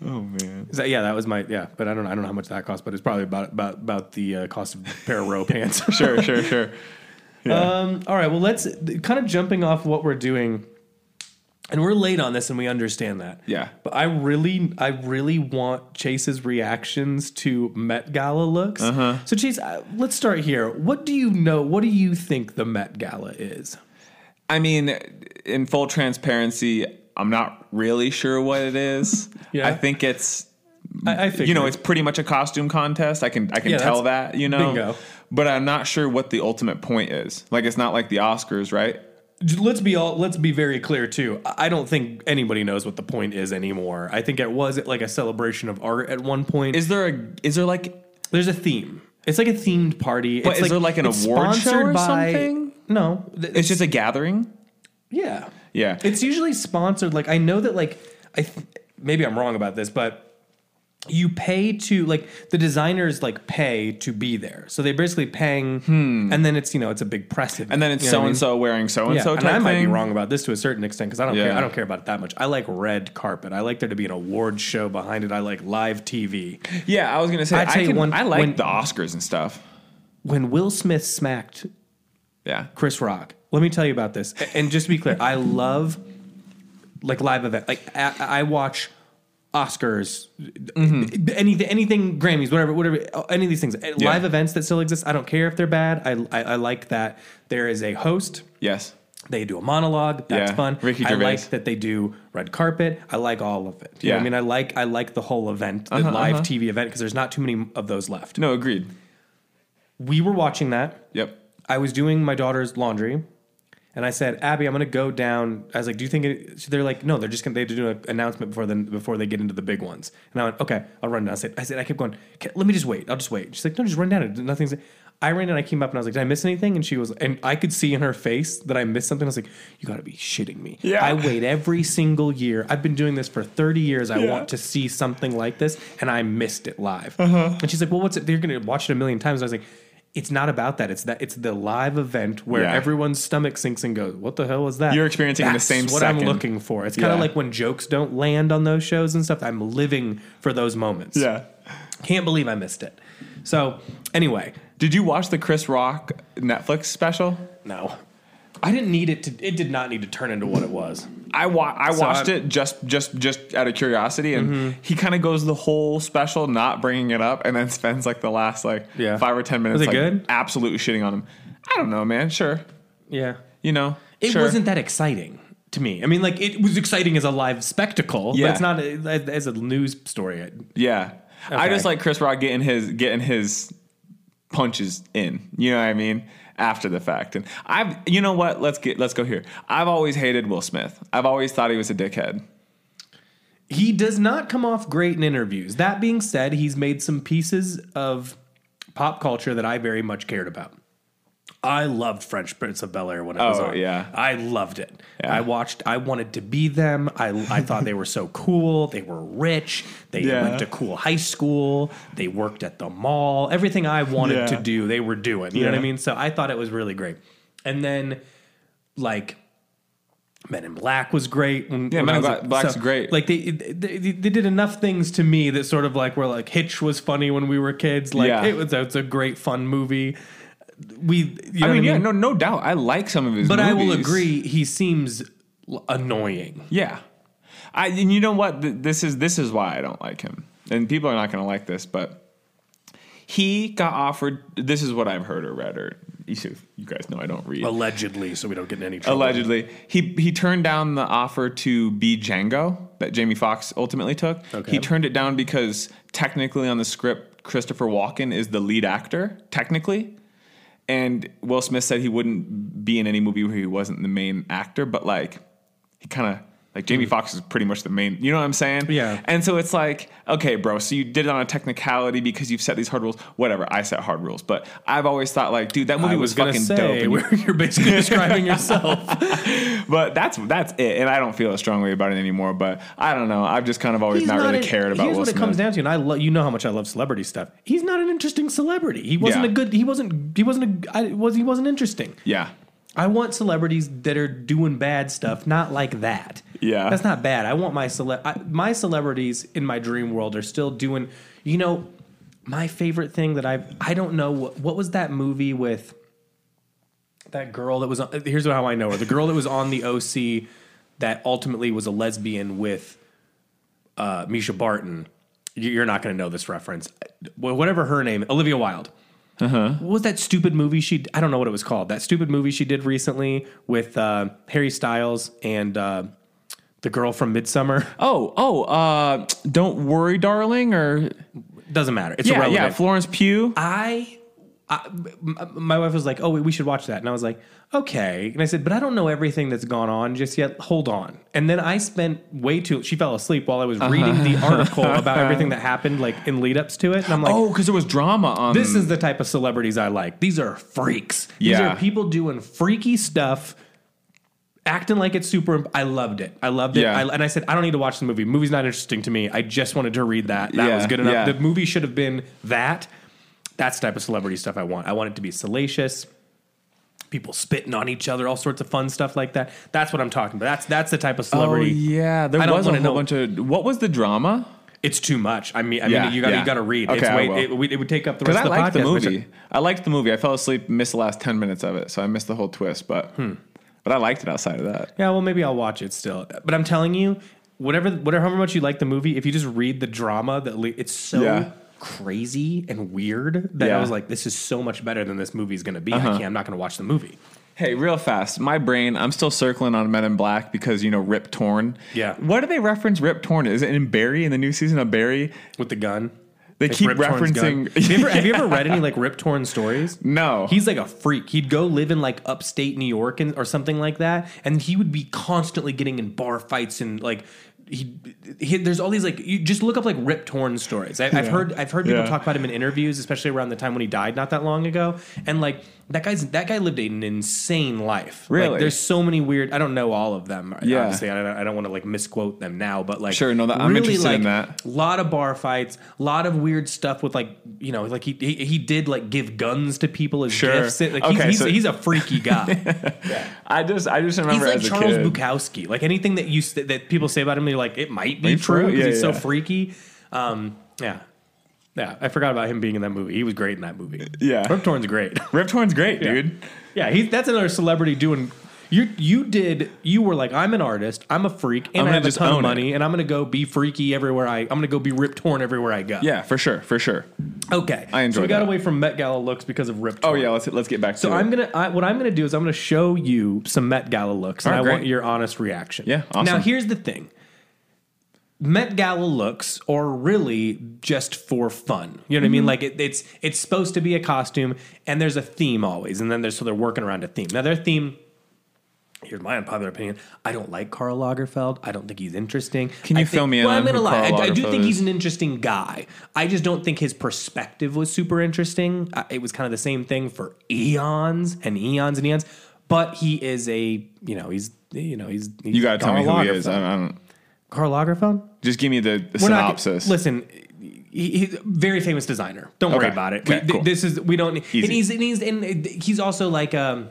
Oh man. That- yeah, that was my yeah, but I don't know. I don't know how much that cost, but it's probably about about about the uh, cost of a pair of row pants. Sure, sure, sure. Yeah. Um, all right. Well, let's kind of jumping off what we're doing, and we're late on this, and we understand that. Yeah. But I really, I really want Chase's reactions to Met Gala looks. Uh-huh. So Chase, uh, let's start here. What do you know? What do you think the Met Gala is? I mean, in full transparency, I'm not really sure what it is. Yeah. I think it's I, I think you know, it's pretty much a costume contest. I can I can Yeah, tell that, you know. bingo. But I'm not sure what the ultimate point is. Like it's not like the Oscars, right? let's be all let's be very clear too. I don't think anybody knows what the point is anymore. I think it was like a celebration of art at one point. Is there a is there like There's a theme. It's like a themed party. But it's is there like an it's award show or by- something? No, th- it's just a gathering? yeah, Yeah. It's usually sponsored. Like I know that like I th- maybe I'm wrong about this, but you pay to like the designers like pay to be there. So they're basically paying, and then it's you know it's a big press event. Hmm. and then it's so and so wearing so and so and I might be wrong about this to a certain extent because I don't care. I don't care about it that much. I like red carpet. I like there to be an award show behind it. I like live TV. Yeah, I was gonna say I I, can, one- I like when- the Oscars and stuff. When Will Smith smacked Yeah. Chris Rock. Let me tell you about this. And just to be clear, I love like live event. Like I, I watch Oscars, Mm-hmm. anything, anything Grammys, whatever, whatever, any of these things. Live events that still exist. I don't care if they're bad. I, I, I like that there is a host. Yes. They do a monologue. That's Yeah, fun. Ricky Gervais. I like that they do red carpet. I like all of it. You know Yeah. I mean, I like I like the whole event, the Uh-huh, live uh-huh. TV event, because there's not too many of those left. No, agreed. We were watching that. Yep. I was doing my daughter's laundry, and I said, "Abby, I'm going to go down." I was like, "Do you think it?" So they're like, "No, they're just going to they have to do an announcement before then before they get into the big ones." And I went, "Okay, I'll run down." I said, "I said I kept going. "Okay, Let me just wait. I'll just wait." She's like, "No, just run down. Nothing's." I ran and I came up and I was like, "Did I miss anything?" And she was, and I could see in her face that I missed something. I was like, "You got to be shitting me!" Yeah. I wait every single year. I've been doing this for 30 years. I Yeah. want to see something like this, and I missed it live. Uh-huh. And she's like, "Well, what's it? Going to watch it a million times." And I was like. It's not about that. It's that it's the live event where Yeah. everyone's stomach sinks and goes, "What the hell was that?" You're experiencing in the same what I'm looking for. It's kind of like when jokes don't land on those shows and stuff. I'm living for those moments. Yeah. can't believe I missed it. So anyway, Did you watch the Chris Rock Netflix special? no, I didn't need it to. It did not need to turn into what it was. I wa- I watched I'm- it just just just out of curiosity, and Mm-hmm. he kind of goes the whole special not bringing it up, and then spends like the last like Yeah. five or ten minutes like good? absolutely shitting on him. I don't know, man. Sure, Yeah, you know, it sure. wasn't that exciting to me. I mean, like it was exciting as a live spectacle, Yeah. but it's not a, as a news story. Yeah, I just like Chris Rock getting his getting his punches in. You know what I mean? After the fact, and I've you know what? Let's get let's go here. I've always hated Will Smith. I've always thought he was a dickhead. He does not come off great in interviews. That being said, he's made some pieces of pop culture that I very much cared about. I loved Fresh Prince of Bel Air when it was on. Oh, on. yeah. I loved it. Yeah. I watched. I wanted to be them. I I thought they were so cool. They were rich. They Yeah. went to cool high school. They worked at the mall. Everything I wanted Yeah. to do, they were doing. You know what I mean? So I thought it was really great. And then, like. Men in Black was great. When, Yeah, Men in Black- Black's so, great. Like they, they they did enough things to me that sort of like were like Hitch was funny when we were kids. Like it was it's a great fun movie. We, you know I what mean, yeah, no, no doubt. I like some of his but I will agree, he seems l- annoying. Yeah, I and you know what? Th- This is this is why I don't like him, and people are not going to like this, but he got offered. This is what I've heard or read, or you you guys know I don't read. Allegedly, so we don't get in any trouble. Allegedly, he he turned down the offer to be Django that Jamie Foxx ultimately took. Okay. He turned it down because technically on the script, Christopher Walken is the lead actor technically, and Will Smith said he wouldn't be in any movie where he wasn't the main actor, but like he kind of. Like Jamie Foxx is pretty much the main, you know what I'm saying? Yeah. And so it's like, okay, bro, so you did it on a technicality because you've set these hard rules. Whatever, I set hard rules, but I've always thought like, dude, that movie I was, was, fucking say, dope. and you- where you're basically describing yourself. but that's that's it, and I don't feel a strong way about it anymore. But I don't know. I've just kind of always not, really an- cared about Here's Will what Smith. it comes down to, and I lo- you know how much I love celebrity stuff. He's not an interesting celebrity. He wasn't Yeah. a good. He wasn't. He wasn't. A, I, was he wasn't interesting. Yeah, I want celebrities that are doing bad stuff, not like that. Yeah. that's not bad. I want my cele- I, my celebrities in my dream world are still doing. You know, my favorite thing that I've I don't know what, what was that movie with that girl that was on. Here's how I know her. The girl that was on the OC that ultimately was a lesbian with uh, Mischa Barton. You- You're not going to know this reference. Whatever her name, Olivia Wilde. What was that stupid movie she? I don't know what it was called. That stupid movie she did recently with uh, Harry Styles and uh, the girl from Midsommar. Oh, oh, uh, don't worry, darling, or Doesn't matter. It's yeah, irrelevant. yeah, Florence Pugh. I, I my wife was like, "Oh, we should watch that," and I was like, "Okay." And I said, "But I don't know everything that's gone on just yet. Hold on." And then I spent way too. She fell asleep while I was uh-huh. reading the article about everything that uh-huh. happened, like in lead ups to it. And I'm like, oh, because there was drama on. This is the type of celebrities I like. These are freaks. Yeah. These are people doing freaky stuff, acting like it's super. I loved it. I loved it. Yeah. I, and I said, I don't need to watch the movie. movie's not interesting to me. I just wanted to read that. That Yeah, was good enough. yeah. The movie should have been that. That's the type of celebrity stuff I want. I want it to be salacious. People spitting on each other, all sorts of fun stuff like that. That's what I'm talking about. That's that's the type of celebrity. Oh yeah, there I don't was a whole know- bunch of. What was the drama? It's too much. I mean, I Yeah, mean, you got to yeah. you got to read. Okay, it's way, it, would- it would take up the rest I of the liked the podcast. which movie. I liked the movie. I fell asleep, missed the last ten minutes of it, so I missed the whole twist. But Hmm. but I liked it outside of that. Yeah, well, maybe I'll watch it still. But I'm telling you, whatever, whatever, however much you like the movie, if you just read the drama, that le- it's so Yeah. Crazy and weird that I Yeah. Uh-huh. was like, this is so much better than this movie's going to be. I can't. I'm not going to watch the movie. Hey, real fast, my brain. I'm still circling on Men in Black because you know Rip Torn. Yeah. What do they reference Rip Torn? Is it in Barry in the new season of Barry? with the gun. They It's keep Rip referencing. have, you ever, have you ever read any like Rip Torn stories? No. He's like a freak. He'd go live in like upstate New York and, or something like that, and he would be constantly getting in bar fights and like. He, he, there's all these like you just look up like Rip Torn stories. I, I've Yeah. heard I've heard people Yeah. talk about him in interviews, especially around the time when he died not that long ago. And like that guy's that guy lived an insane life. Like, Really? there's so many weird. I don't know all of them. Yeah. obviously I don't, I don't want to like misquote them now, but like Sure, no, that- I'm interested in that. A lot of bar fights, a lot of weird stuff with like you know like he he, he did like give guns to people as Sure. gifts. Like he's, Okay, he's, so- he's a freaky guy. yeah. I just I just remember he's like Charles kid. Bukowski. Like anything that you that people say about him, you're like it might be Be true because Yeah, he's so freaky. Um, yeah. Yeah, I forgot about him being in that movie. He was great in that movie. Yeah. Rip Torn's great. Rip Torn's great, dude. Yeah, he's that's another celebrity doing. You you did you were like I'm an artist, I'm a freak, and I'm gonna have a ton of own it. money, and I'm gonna go be freaky everywhere I. I'm gonna go be Rip Torn everywhere I go. Yeah, for sure, for sure. Okay. I enjoy So we got that. away from Met Gala looks because of Rip Oh yeah, let's let's get back to it. So it. I'm gonna I, what I'm gonna do is I'm gonna show you some Met Gala looks, and All I right, want your honest reaction. Yeah, awesome. Now here's the thing. Met Gala looks are really just for fun. You know what I Mm-hmm. mean? Like it, it's it's supposed to be a costume, and there's a theme always, and then there's so they're working around a theme. Now their theme Here's my unpopular opinion. I don't like Karl Lagerfeld. I don't think he's interesting. Can you I fill me in well, I'm gonna lie. Karl I, I do think he's an interesting guy. I just don't think his perspective was super interesting. Uh, It was kind of the same thing for eons and eons and eons. But he is a, you know, he's, you know, he's. he's You got to tell me who Karl he is. I I don't. Karl Lagerfeld. Just give me the, the We're not- synopsis. listen, he, he's a very famous designer. Don't worry Okay. about it. Okay, We- th- cool. This is we don't. Easy. And he's and he's and he's also like um.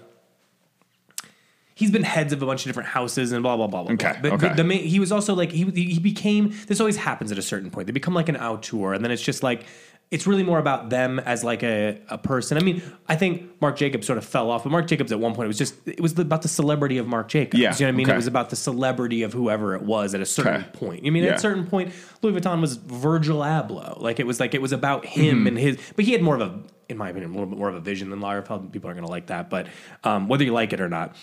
He's been heads of a bunch of different houses and blah blah blah blah. Okay, blah. But okay. the, the main, he was also like he he became. This always happens at a certain point. They become like an auteur, and then it's just like it's really more about them as like a, a person. I mean, I think Marc Jacobs sort of fell off, but Marc Jacobs at one point it was just it was about the celebrity of Marc Jacobs. Yeah, you know what I mean? okay. It was about the celebrity of whoever it was at a certain Okay. point. I mean, at a certain point, Louis Vuitton was Virgil Abloh. Like it was like it was about him Mm-hmm. and his, but he had more of a, in my opinion, a little bit more of a vision than Lagerfeld. People aren't going to like that, but um, whether you like it or not.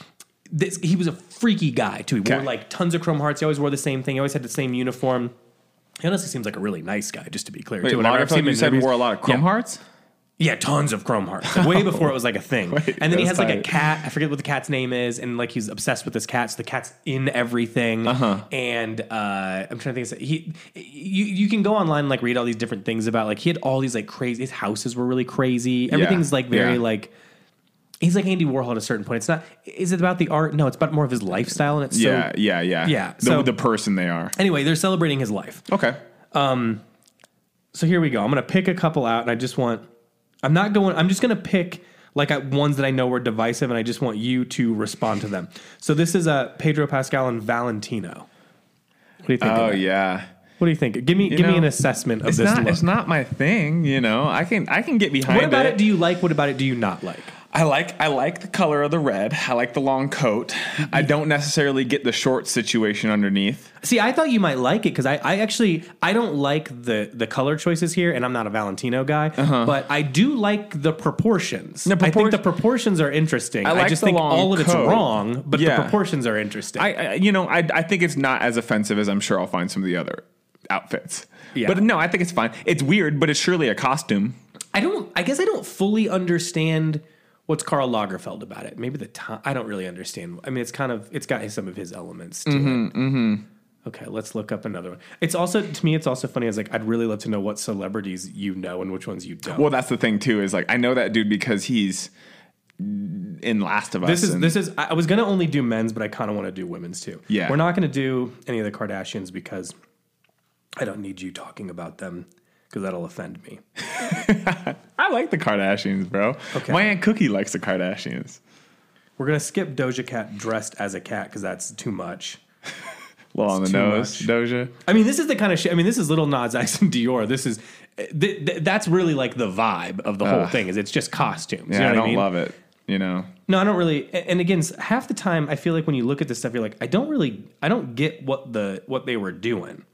This, he was a freaky guy too. He wore like tons of chrome hearts. He always wore the same thing. He always had the same uniform. He honestly seems like a really nice guy, just to be clear. Wait, too. Whenever I've seen Lagerfeld, him you in said interviews- wore a lot of Chrome Yeah. Hearts? Yeah, tons of chrome hearts. Like, way before it was like a thing. Wait, and then he that's has like a tight. cat. I forget what the cat's name is, and like he's obsessed with this cat. So the cat's in everything. Uh-huh. And uh, I'm trying to think. Of, he, you you can go online and like read all these different things about like he had all these like crazy. His houses were really crazy. Everything's like very yeah. like. He's like Andy Warhol at a certain point. It's not. Is it about the art? No, it's about more of his lifestyle, and it's Yeah, so. yeah, yeah. Yeah, The, so- the person they are. Anyway, they're celebrating his life. Okay. Um. So here we go. I'm going to pick a couple out, and I just want. I'm not going. I'm just going to pick like ones that I know were divisive, and I just want you to respond to them. So this is uh, Pedro Pascal and Valentino. What do you think? Oh, yeah. What do you think? Give me give me an assessment of It's this not, look. it's not my thing, you know. I can I can get behind it. what about it. it do you like? What about it do you not like? I like I like the color of the red. I like the long coat. I don't necessarily get the short situation underneath. See, I thought you might like it because I, I actually I don't like the the color choices here, and I'm not a Valentino guy, uh-huh. but I do like the proportions. The I think the proportions are interesting. I, I just think all of it's coat. wrong, but Yeah. the proportions are interesting. I, I you know I I think it's not as offensive as I'm sure I'll find some of the other outfits. Yeah. But no, I think it's fine. It's weird, but it's surely a costume. I don't. I guess I don't fully understand what's Karl Lagerfeld about it. Maybe the time. I don't really understand. I mean, it's kind of. It's got some of his elements to Mm-hmm, it. Okay, let's look up another one. It's also to me. It's also funny. I was like, I'd really love to know what celebrities you know and which ones you don't. Well, that's the thing too. Is like I know that dude because he's in Last of Us. this is this is. I I was gonna only do men's, but I kind of want to do women's too. Yeah. we're not gonna do any of the Kardashians because I don't need you talking about them because that'll offend me. I like the Kardashians, bro. Okay. My aunt Cookie likes the Kardashians. We're gonna skip Doja Cat dressed as a cat because that's too much. Well, on the nose, much. Doja. I mean, this is the kind of shit. I mean, this is Lil Nas X and Dior. This is th- th- that's really like the vibe of the whole thing. Is it's just costumes. Yeah, you know I don't I mean? love it. You know, No, I don't really. And again, half the time, I feel like when you look at this stuff, you're like, I don't really, I don't get what the what they were doing.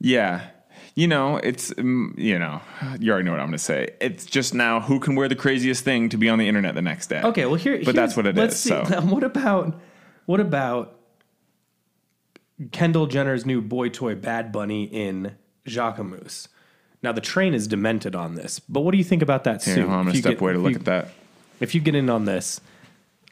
yeah. You know, it's mm, you know, you already know what I'm going to say. It's just now who can wear the craziest thing to be on the internet the next day. Okay, well here, But that's what it is, See, so. what about what about Kendall Jenner's new boy toy Bad Bunny in Jacquemus? Now the train is demented on this, but what do you think about that Here, suit? I'm If going to you step get- away to look you- at that. if you get in on this,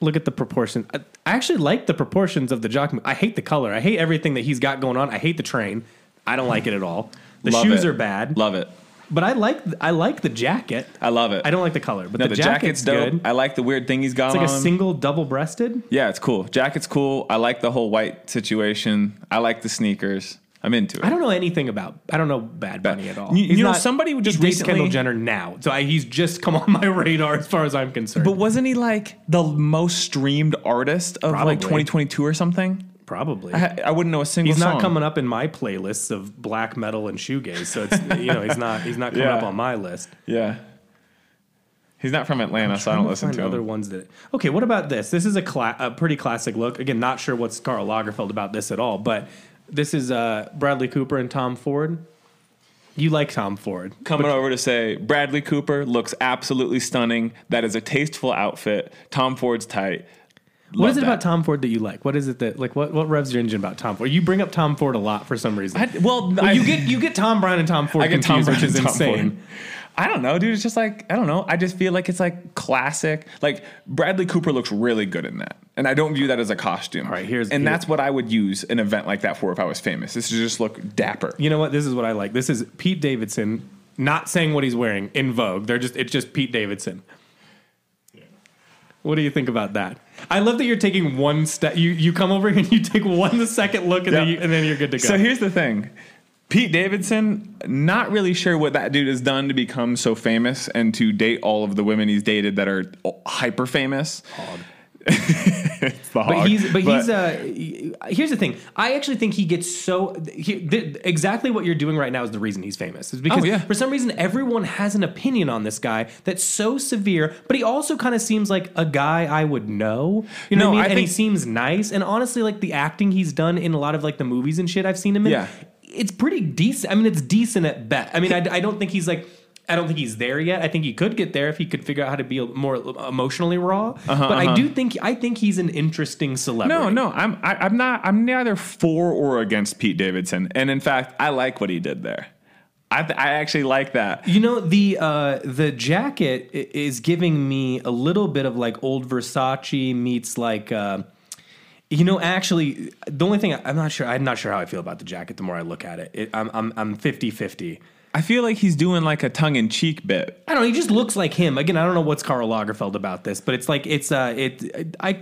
look at the proportion. I, I actually like the proportions of the jock. I hate the color. I hate everything that he's got going on. I hate the train. I don't like it at all. The Love shoes it. are bad, Love it. but I like I like the jacket. I love it. I don't like the color, but No, the, the, jacket's, dope. good. I like the weird thing he's got It's like on. a single double breasted. yeah, it's cool. Jacket's cool. I like the whole white situation. I like the sneakers. I'm into it. I don't know anything about. I don't know Bad Bunny at all. You- you know, somebody he just dates Kendall Jenner now, so I, he's just come on my radar as far as I'm concerned. But wasn't he like the most streamed artist of Probably. like 2022 or something? Probably. I, I wouldn't know a single He's song. not coming up in my playlists of black metal and shoegaze, so it's you know he's not he's not coming Yeah. up on my list. Yeah. He's not from Atlanta, so I don't listen find to other him. ones that. Okay, what about this? This is a, cla- a pretty classic look. Again, not sure what's Karl Lagerfeld about this at all, but this is uh, Bradley Cooper and Tom Ford. You like Tom Ford? Coming over to say Bradley Cooper looks absolutely stunning. That is a tasteful outfit. Tom Ford's tight. What Love is it that. about Tom Ford that you like? What is it that like what what revs your engine about Tom Ford? You bring up Thom Ford a lot for some reason. I, well, Well, I, you get you get Thom Browne and Tom Ford I get Tom confused, Browne which is Tom insane. Ford. I don't know, dude. It's just like I don't know. I just feel like it's like classic. Like Bradley Cooper looks really good in that, and I don't view that as a costume. All right, here's- and here- that's what I would use an event like that for if I was famous. This is just look dapper. You know what? This is what I like. This is Pete Davidson not saying what he's wearing in Vogue. They're just it's just Pete Davidson. Yeah. What do you think about that? I love that you're taking one step. You you come over here and you take one second look and then you, and then you're good to go. So here's the thing. Pete Davidson, not really sure what that dude has done to become so famous and to date all of the women he's dated that are hyper famous. It's the but he's but, he's uh here's the thing. I actually think he gets so he, th- exactly what you're doing right now is the reason he's famous. Is because Oh, yeah. for some reason everyone has an opinion on this guy that's so severe, but he also kind of seems like a guy I would know. You know No, what I mean? I and he seems nice. And honestly, like the acting he's done in a lot of like the movies and shit I've seen him in, Yeah. it's pretty decent. I mean, it's decent at best. I mean, I, I don't think he's like. I don't think he's there yet. I think he could get there if he could figure out how to be more emotionally raw. Uh-huh, but I do think I think he's an interesting celebrity. No, no, I'm I, I'm not. I'm neither for or against Pete Davidson, and in fact, I like what he did there. I th- I actually like that. You know the uh, the jacket is giving me a little bit of like old Versace meets like. Uh, you know, actually, the only thing I, I'm not sure. I'm not sure how I feel about the jacket. The more I look at it, it I'm I'm I'm 50 50. I feel like he's doing like a tongue in cheek bit. I don't know. He just looks like him. Again, I don't know what's Karl Lagerfeld about this, but it's like it's uh it I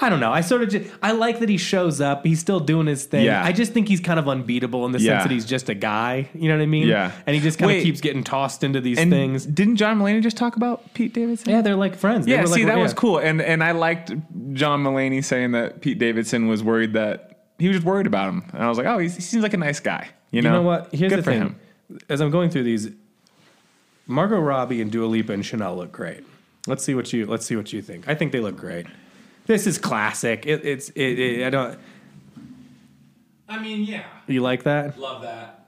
I don't know. I sort of just I like that he shows up. He's still doing his thing. Yeah. I just think he's kind of unbeatable in the Yeah. sense that he's just a guy. You know what I mean? Yeah. And he just kind of keeps getting tossed into these And things. didn't John Mulaney just talk about Pete Davidson? Yeah, they're like friends. They Yeah, were like- see, that yeah. was cool, and and I liked John Mulaney saying that Pete Davidson was worried that he was just worried about him, and I was like, oh, he's, he seems like a nice guy. You know, You know what? Here's Good the for thing. him. As I'm going through these, Margot Robbie and Dua Lipa and Chanel look great. Let's see what you let's see what you think. I think they look great. This is classic. It, it's it, it, I don't. I mean, yeah, You like that? love that.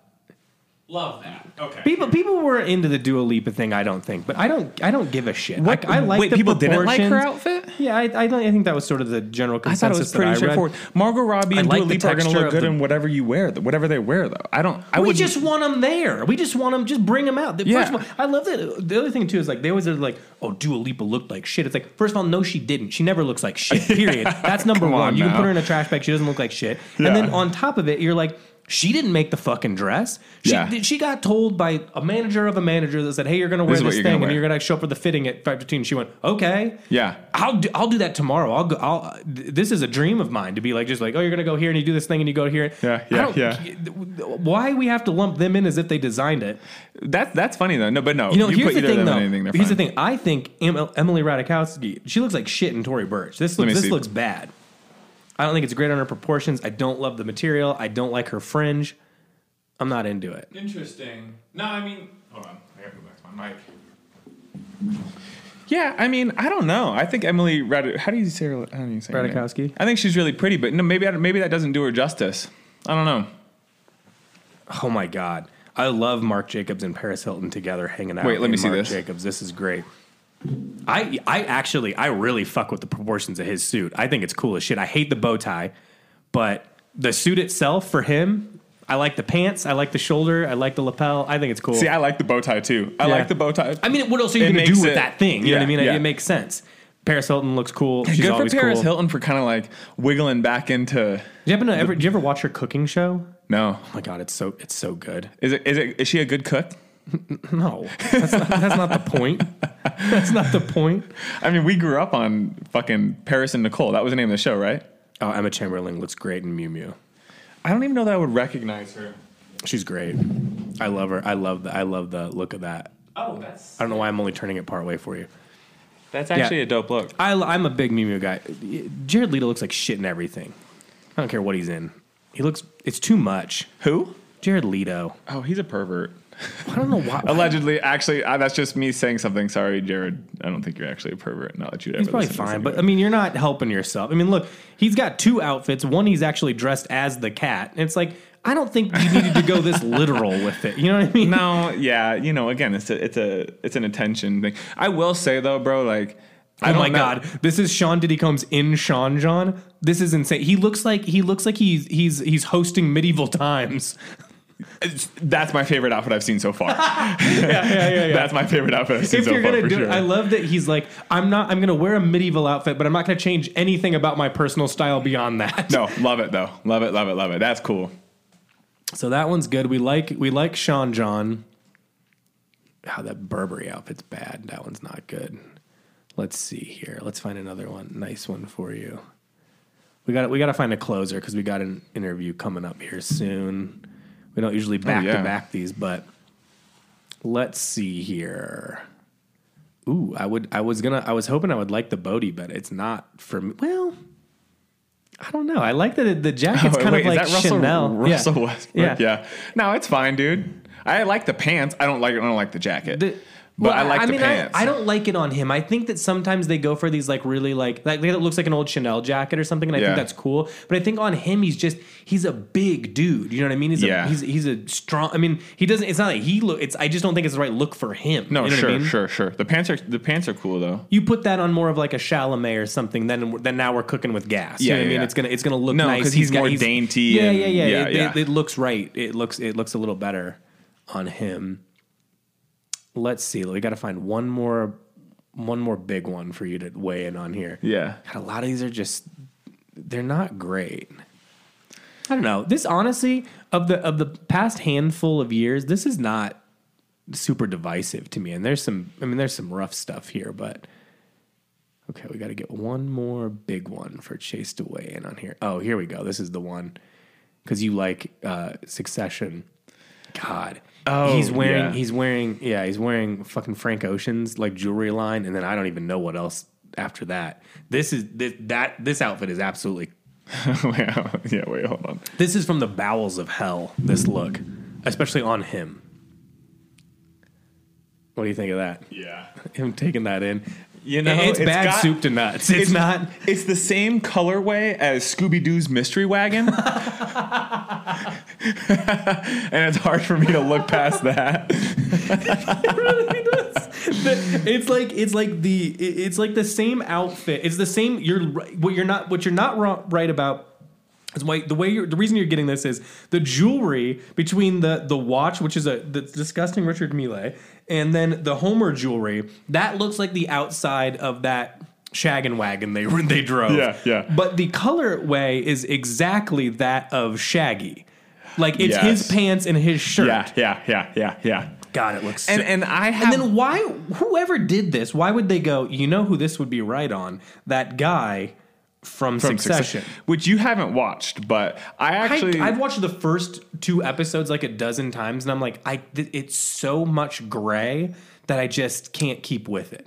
Love that. Okay. People people were into the Dua Lipa thing. I don't think, but I don't I don't give a shit. What- I, I like wait, the people didn't like her outfit? Yeah, I I, I think that was sort of the general consensus. I thought it was pretty that I read. straightforward. Margot Robbie I and like Dua the Lipa are going to look good the- in whatever you wear, whatever they wear. Though I don't. I we would just want them there. We just want them. Just bring them out. The- Yeah. First of all, I love that. The other thing too is like they always are like, "Oh, Dua Lipa looked like shit." It's like, first of all, no, she didn't. She never looks like shit. Period. That's number Come one. on you can put her in a trash bag. She doesn't look like shit. Yeah. And then on top of it, you're like. She didn't make the fucking dress. She, Yeah. she got told by a manager of a manager that said, "Hey, you're going to wear is what this thing, and wear. you're going to show up for the fitting at 5:15." She went, "Okay, Yeah. I'll do, I'll do that tomorrow. I'll go. I'll. This is a dream of mine to be like just like oh you're gonna go here and you do this thing and you go here. Yeah, yeah, yeah. Why we have to lump them in as if they designed it? That that's funny though. No, but no. You know, you here's the thing though. anything, Here's the thing. I think Emily Ratajkowski. She looks like shit in Tory Burch. This looks this see. looks bad. I don't think it's great on her proportions. I don't love the material. I don't like her fringe. I'm not into it. Interesting. No, I mean, hold on. I gotta go back to my mic. Yeah, I mean, I don't know. I think Emily Rad- How do you say her? How do you say her name? I think she's really pretty, but no, maybe I, maybe that doesn't do her justice. I don't know. Oh my god. I love Marc Jacobs and Paris Hilton together hanging out. Wait, let in me see Marc this. Jacobs. This is great. I I actually I really fuck with the proportions of his suit. I think it's cool as shit. I hate the bow tie, but the suit itself for him, I like the pants, I like the shoulder, I like the lapel. I think it's cool. See, I like the bow tie too. I Yeah. like the bow tie. I mean, what else are you going to do with it- that thing? You know what I mean? yeah. It makes sense. Paris Hilton looks cool. She's Good for Paris cool. Hilton for kind of like wiggling back into. Do you ever? Do you ever watch her cooking show? No, Oh my god, it's so it's so good. is it is it is she a good cook? No, that's not, that's not the point. That's not the point. I mean, we grew up on fucking Paris and Nicole. That was the name of the show, right? Oh, Emma Chamberlain looks great in Miu Miu. I don't even know that I would recognize her. She's great. I love her. I love the I love the look of that. Oh, that's. I don't know why I'm only turning it part way for you. That's actually Yeah. a dope look. I, I'm a big Miu Miu guy. Jared Leto looks like shit in everything. I don't care what he's in. He looks. It's too much. Who? Jared Leto. Oh, he's a pervert. I don't know why. Allegedly, actually, uh, that's just me saying something. Sorry, Jared. I don't think you're actually a pervert. Not that you'd ever. He's probably fine, but I mean, you're not helping yourself. I mean, look, he's got two outfits. One, he's actually dressed as the cat. And it's like, I don't think you needed to go this literal with it. You know what I mean? no, yeah, you know, again, it's a, it's a, it's an attention thing. I will say though, bro, like, Oh my know- god, this is Sean Diddy Combs in Sean John. This is insane. He looks like he looks like he's he's he's hosting medieval times. That's my favorite outfit I've seen so far. yeah, yeah, yeah, yeah. That's my favorite outfit I've seen if so you're far. gonna for do sure. I love that he's like, I'm not. I'm gonna wear a medieval outfit, but I'm not gonna change anything about my personal style beyond that. no, love it though. Love it, love it, love it. That's cool. So that one's good. We like we like Sean John. How that Burberry outfit's bad. That one's not good. Let's see here. Let's find another one. Nice one for you. We got we got to find a closer because we got an interview coming up here soon. We don't usually back yeah. to back these, but let's see here. Ooh, I would I was gonna I was hoping I would like the Bode, but it's not for me. Well, I don't know. I like that the jacket's Oh, kind wait, of like is that Russell, Chanel. Russell yeah. Westbrook? Yeah. Yeah. No, it's fine, dude. I like the pants. I don't like. It. I don't like the jacket. The- but well, I like the mean, pants. I, I don't like it on him. I think that sometimes they go for these like really like like it looks like an old Chanel jacket or something, and I Yeah. think that's cool. But I think on him, he's just he's a big dude. You know what I mean? He's Yeah. a, he's he's a strong. I mean, he doesn't. It's not like he look. It's I just don't think it's the right look for him. No, you know sure, I mean? sure, sure. The pants are the pants are cool though. You put that on more of like a Chalamet or something, then then now we're cooking with gas. You Yeah, know what I mean? yeah. It's gonna it's gonna look No, nice 'cause he's got- more dainty Yeah, and- yeah, yeah. yeah, it, yeah. It, it looks right. It looks it looks a little better on him. Let's see. We got to find one more one more big one for you to weigh in on here. Yeah. God, a lot of these are just they're not great. I don't know. This honestly of the of the past handful of years, this is not super divisive to me. And there's some I mean there's some rough stuff here, but okay, we got to get one more big one for Chase to weigh in on here. Oh, here we go. This is the one cuz you like uh Succession. God. Oh, he's wearing yeah. he's wearing yeah, he's wearing fucking Frank Ocean's like jewelry line and then I don't even know what else after that. This is this, that this outfit is absolutely yeah, yeah, wait, hold on. this is from the bowels of hell, this look, especially on him. What do you think of that? Yeah. Him taking that in. You know, it's, it's bad got- soup to nuts. It's, not. It's the same colorway as Scooby Doo's Mystery Wagon. and it's hard for me to look past that. it really does. It's like it's like the it's like the same outfit. It's the same. You're what you're not what you're not wrong, right about. Is why the way you're the reason you're getting this is the jewelry between the the watch, which is a the disgusting Richard Mille, and then the Homer jewelry that looks like the outside of that shaggin' wagon they were they drove. Yeah, yeah. But the colorway is exactly that of Shaggy. Like it's Yes. his pants and his shirt. Yeah, yeah, yeah, yeah, yeah. God, it looks. And so- and I have and then why? Whoever did this, why would they go? You know who this would be right on? That guy from, from Succession. Succession, which you haven't watched, but I actually I, I've watched the first two episodes like a dozen times, and I'm like, I th- it's so much gray that I just can't keep with it.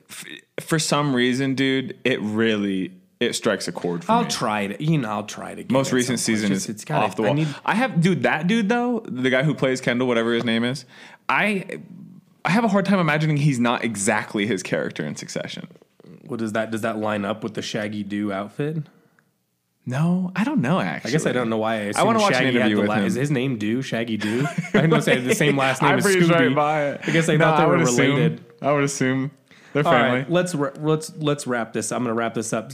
for some reason, dude, it really it strikes a chord for me. I'll me. try it. You know, I'll try it again. Most at recent some point. season It's just- is it's gotta- off the I wall. I, need- have dude that dude though, the guy who plays Kendall, whatever his name is. I I have a hard time imagining he's not exactly his character in Succession. what does that does that line up with the Shaggy Do outfit? No, I don't know. Actually, I guess I don't know why. I, I wanna watch an Shaggy had interview the with la- him. Is his name Do Shaggy Do? I know they have the same last name I as breezed Scooby. right by it. I guess I thought they were would assume- related. I would assume they're All family. right, let's ra- let's let's wrap this. I'm going to wrap this up.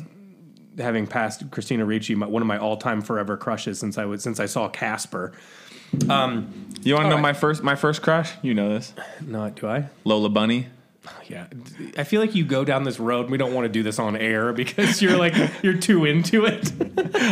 Having passed Christina Ricci, my, one of my all-time forever crushes since I was since I saw Casper. Um, you want to know right. my first my first crush? You know this, No, do I? Lola Bunny. Yeah, I feel like you go down this road. We don't want to do this on air because you're like you're too into it.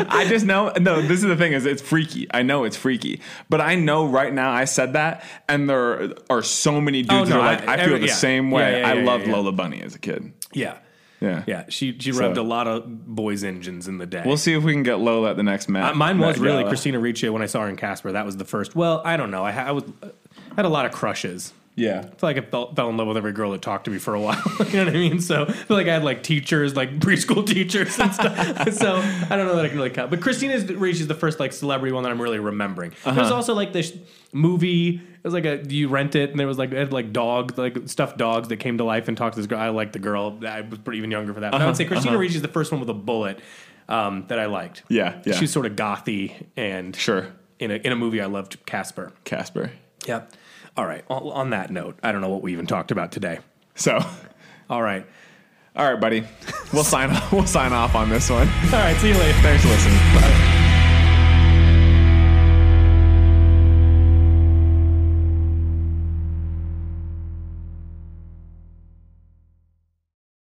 I just know. No, this is the thing: is it's freaky. I know it's freaky, but I know right now I said that, and there are so many oh, dudes Oh, no, who are like, I- I, feel every- the yeah. same Yeah, way. yeah, I loved yeah, yeah. Lola Bunny as a kid. yeah, Yeah, yeah. She she So- revved a lot of boys' engines in the day. We'll see if we can get Lola at the next match. Uh, mine was really Christina Ricci when I saw her in Casper. That was the first. Well, I don't know. I, I was I had a lot of crushes. Yeah. I feel like I fell, fell in love with every girl that talked to me for a while. you know what I mean? So I feel like I had like teachers, like preschool teachers and stuff. so I don't know that I can really count. But Christina Ricci is the first like celebrity one that I'm really remembering. There was uh-huh. also like this movie. It was like a you rent it, and there was like it had like dogs, like stuffed dogs that came to life and talked to this girl. I liked the girl. I was pretty even younger for that. But I would uh-huh, say Christina uh-huh. Ricci is the first one with a bullet um, that I liked. Yeah, yeah. She's sort of gothy and Sure. in a in a movie I loved Casper. Casper. Yep. All right. On, on that note, I don't know what we even talked about today. So, All right. all right, buddy. We'll sign. We'll sign off on this one. All right. See you later. Thanks for listening. Bye.